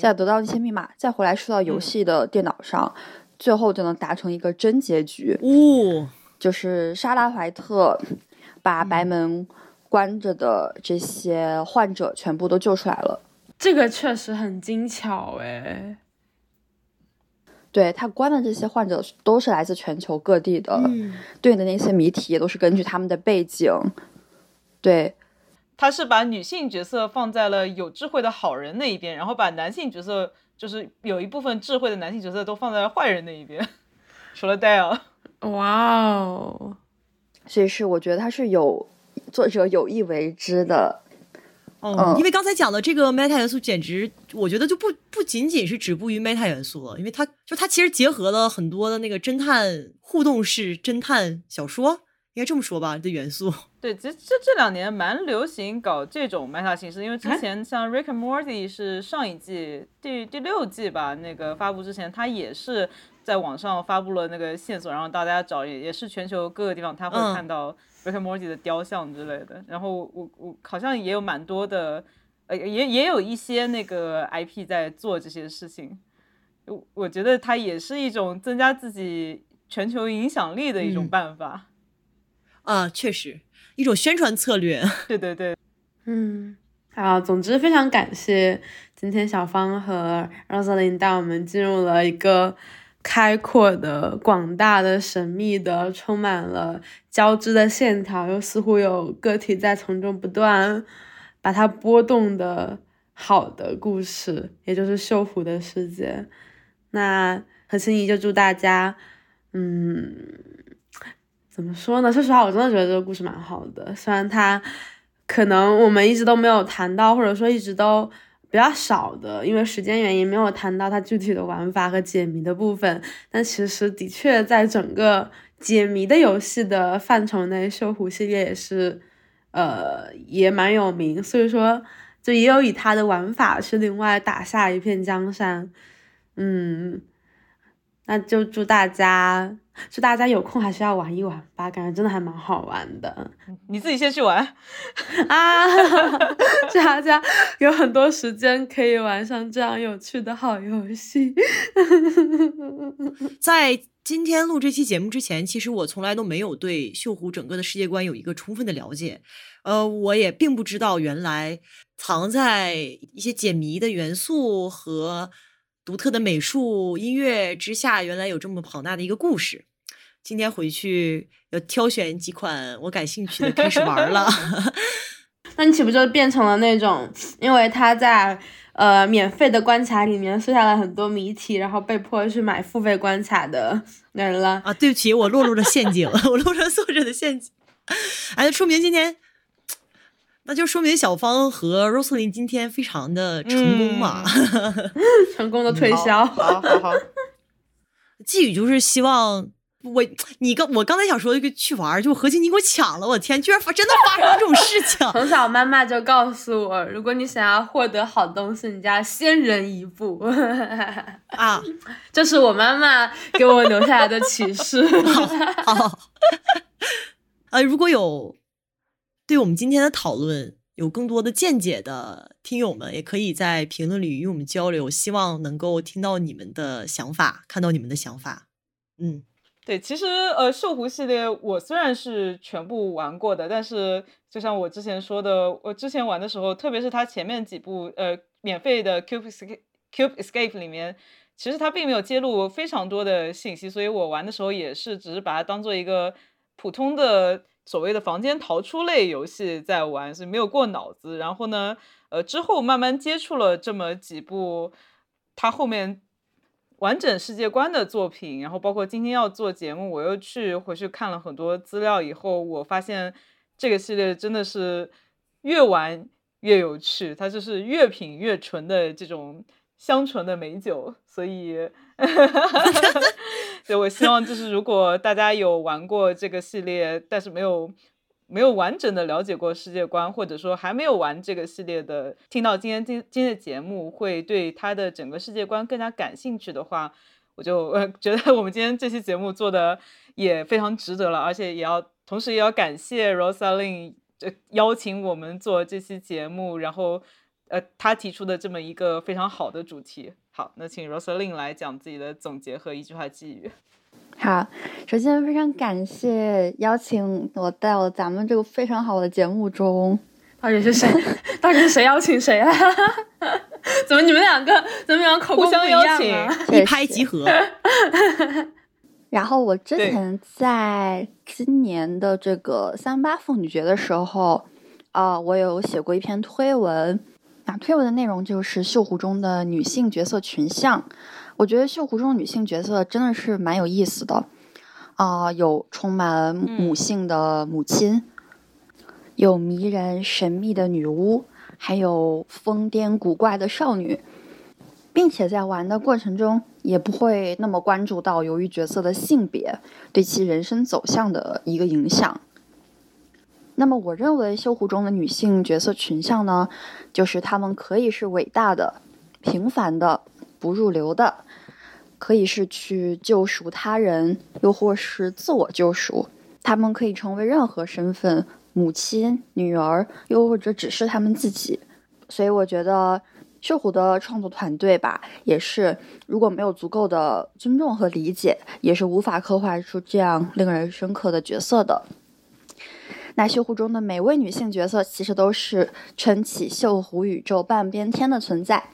再得到那些密码，再回来输到游戏的电脑上，最后就能达成一个真结局。哦，就是莎拉怀特把白门关着的这些患者全部都救出来了。这个确实很精巧哎。对他关的这些患者都是来自全球各地的，对应的那些谜题也都是根据他们的背景，对。他是把女性角色放在了有智慧的好人那一边，然后把男性角色，就是有一部分智慧的男性角色都放在了坏人那一边，除了戴尔。哇哦！所以是我觉得他是有作者有意为之的。嗯，因为刚才讲的这个 meta 元素，简直我觉得就不不仅仅是止步于 meta 元素了，因为它就它其实结合了很多的那个侦探互动式侦探小说。应该这么说吧，的元素。对，其实这这两年蛮流行搞这种 meta 形式，因为之前像 Rick and Morty 是上一季第第六季吧，那个发布之前，它也是在网上发布了那个线索，然后大家找也也是全球各个地方他会看到 Rick and Morty 的雕像之类的。然后我我好像也有蛮多的，呃，也也有一些那个 IP 在做这些事情。我我觉得它也是一种增加自己全球影响力的一种办法。啊，确实，一种宣传策略。对对对，嗯，好，总之非常感谢今天小芳和 Rosalind 带我们进入了一个开阔的、广大的、神秘的、充满了交织的线条，又似乎有个体在从中不断把它波动的好的故事，也就是锈湖的世界。那何心怡就祝大家，嗯。怎么说呢？说实话，我真的觉得这个故事蛮好的。虽然它可能我们一直都没有谈到，或者说一直都比较少的，因为时间原因没有谈到它具体的玩法和解谜的部分。但其实的确在整个解谜的游戏的范畴内，锈湖系列也是呃也蛮有名。所以说，就也有以它的玩法去另外打下一片江山。嗯。那就祝大家，祝大家有空还是要玩一玩吧，感觉真的还蛮好玩的。你自己先去玩啊！祝大家有很多时间可以玩上这样有趣的好游戏。在今天录这期节目之前，其实我从来都没有对锈湖整个的世界观有一个充分的了解。呃，我也并不知道原来藏在一些解谜的元素和。独特的美术音乐之下，原来有这么庞大的一个故事。今天回去要挑选几款我感兴趣的，开始玩了。那你岂不就变成了那种，因为他在呃免费的关卡里面设下了很多谜题，然后被迫去买付费关卡的人了。啊，对不起，我落入了陷阱，我落入了作者的陷阱。哎，说明今天，那就说明小芳和 Roslyn 今天非常的成功嘛，成功的推销。好好好，寄语就是希望我，你刚我刚才想说一个去玩，就何晴你给我抢了，我天，居然发真的发生了这种事情。从小妈妈就告诉我，如果你想要获得好东西，你就要先人一步。啊，这是我妈妈给我留下来的启示。好，呃，如果有对我们今天的讨论有更多的见解的听友们，也可以在评论里与我们交流。希望能够听到你们的想法，看到你们的想法。嗯，对，其实呃，锈湖系列我虽然是全部玩过的，但是就像我之前说的，我之前玩的时候，特别是它前面几部呃免费的 cubesca Cube Escape 里面，其实它并没有揭露非常多的信息，所以我玩的时候也是只是把它当做一个普通的所谓的房间逃出类游戏在玩，所以没有过脑子。然后呢，呃，之后慢慢接触了这么几部，它后面完整世界观的作品，然后包括今天要做节目，我又去回去看了很多资料以后，我发现这个系列真的是越玩越有趣，它就是越品越纯的这种香醇的美酒，所以，对我希望就是如果大家有玩过这个系列，但是没有没有完整的了解过世界观，或者说还没有玩这个系列的，听到今天今今天的节目，会对它的整个世界观更加感兴趣的话，我就呃觉得我们今天这期节目做的也非常值得了，而且也要同时也要感谢 Rosalind 邀请我们做这期节目，然后呃他提出的这么一个非常好的主题。好，那请 Rosalind 来讲自己的总结和一句话寄语。好，首先非常感谢邀请我到咱们这个非常好的节目中。到底是谁？到底是谁邀请谁啊？怎么你们两个怎么两个口供互相不一样邀请啊？一拍即合。然后我之前在今年的这个三八妇女节的时候，啊、我有写过一篇推文，啊，推文的内容就是绣湖中的女性角色群像。我觉得绣湖中的女性角色真的是蛮有意思的，啊、有充满母性的母亲，有迷人神秘的女巫，还有疯癫古怪的少女。并且在玩的过程中，也不会那么关注到由于角色的性别对其人生走向的一个影响。那么，我认为修湖中的女性角色群像呢，就是她们可以是伟大的、平凡的、不入流的，可以是去救赎他人，又或是自我救赎。她们可以成为任何身份，母亲、女儿，又或者只是她们自己。所以，我觉得。秀虎的创作团队吧，也是如果没有足够的尊重和理解，也是无法刻画出这样令人深刻的角色的。那秀湖中的每位女性角色，其实都是撑起秀湖宇宙半边天的存在。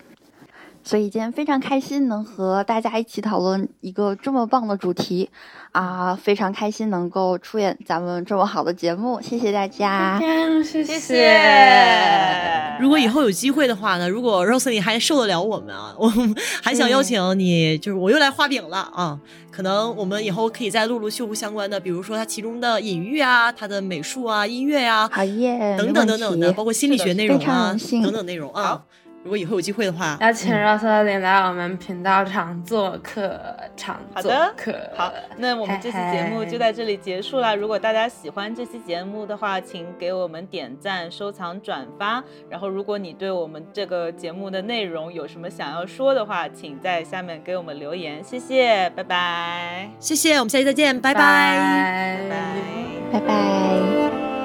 所以今天非常开心能和大家一起讨论一个这么棒的主题啊，非常开心能够出演咱们这么好的节目，谢谢大家。谢谢谢谢。如果以后有机会的话呢，如果 Rosalie 还受得了我们啊，我们还想邀请你，就是我又来画饼了啊。可能我们以后可以再录录秀湖相关的，比如说它其中的隐喻啊，它的美术啊、音乐啊、好耶，等等等等的，包括心理学内容啊等等内容啊好。如果以后有机会的话，邀请 Rosalind 来我们频道常做客，常做好的客。好，那我们这期节目就在这里结束了。如果大家喜欢这期节目的话，请给我们点赞、收藏、转发。然后，如果你对我们这个节目的内容有什么想要说的话，请在下面给我们留言。谢谢，拜拜，谢谢，我们下期再见，拜拜拜拜拜。拜拜。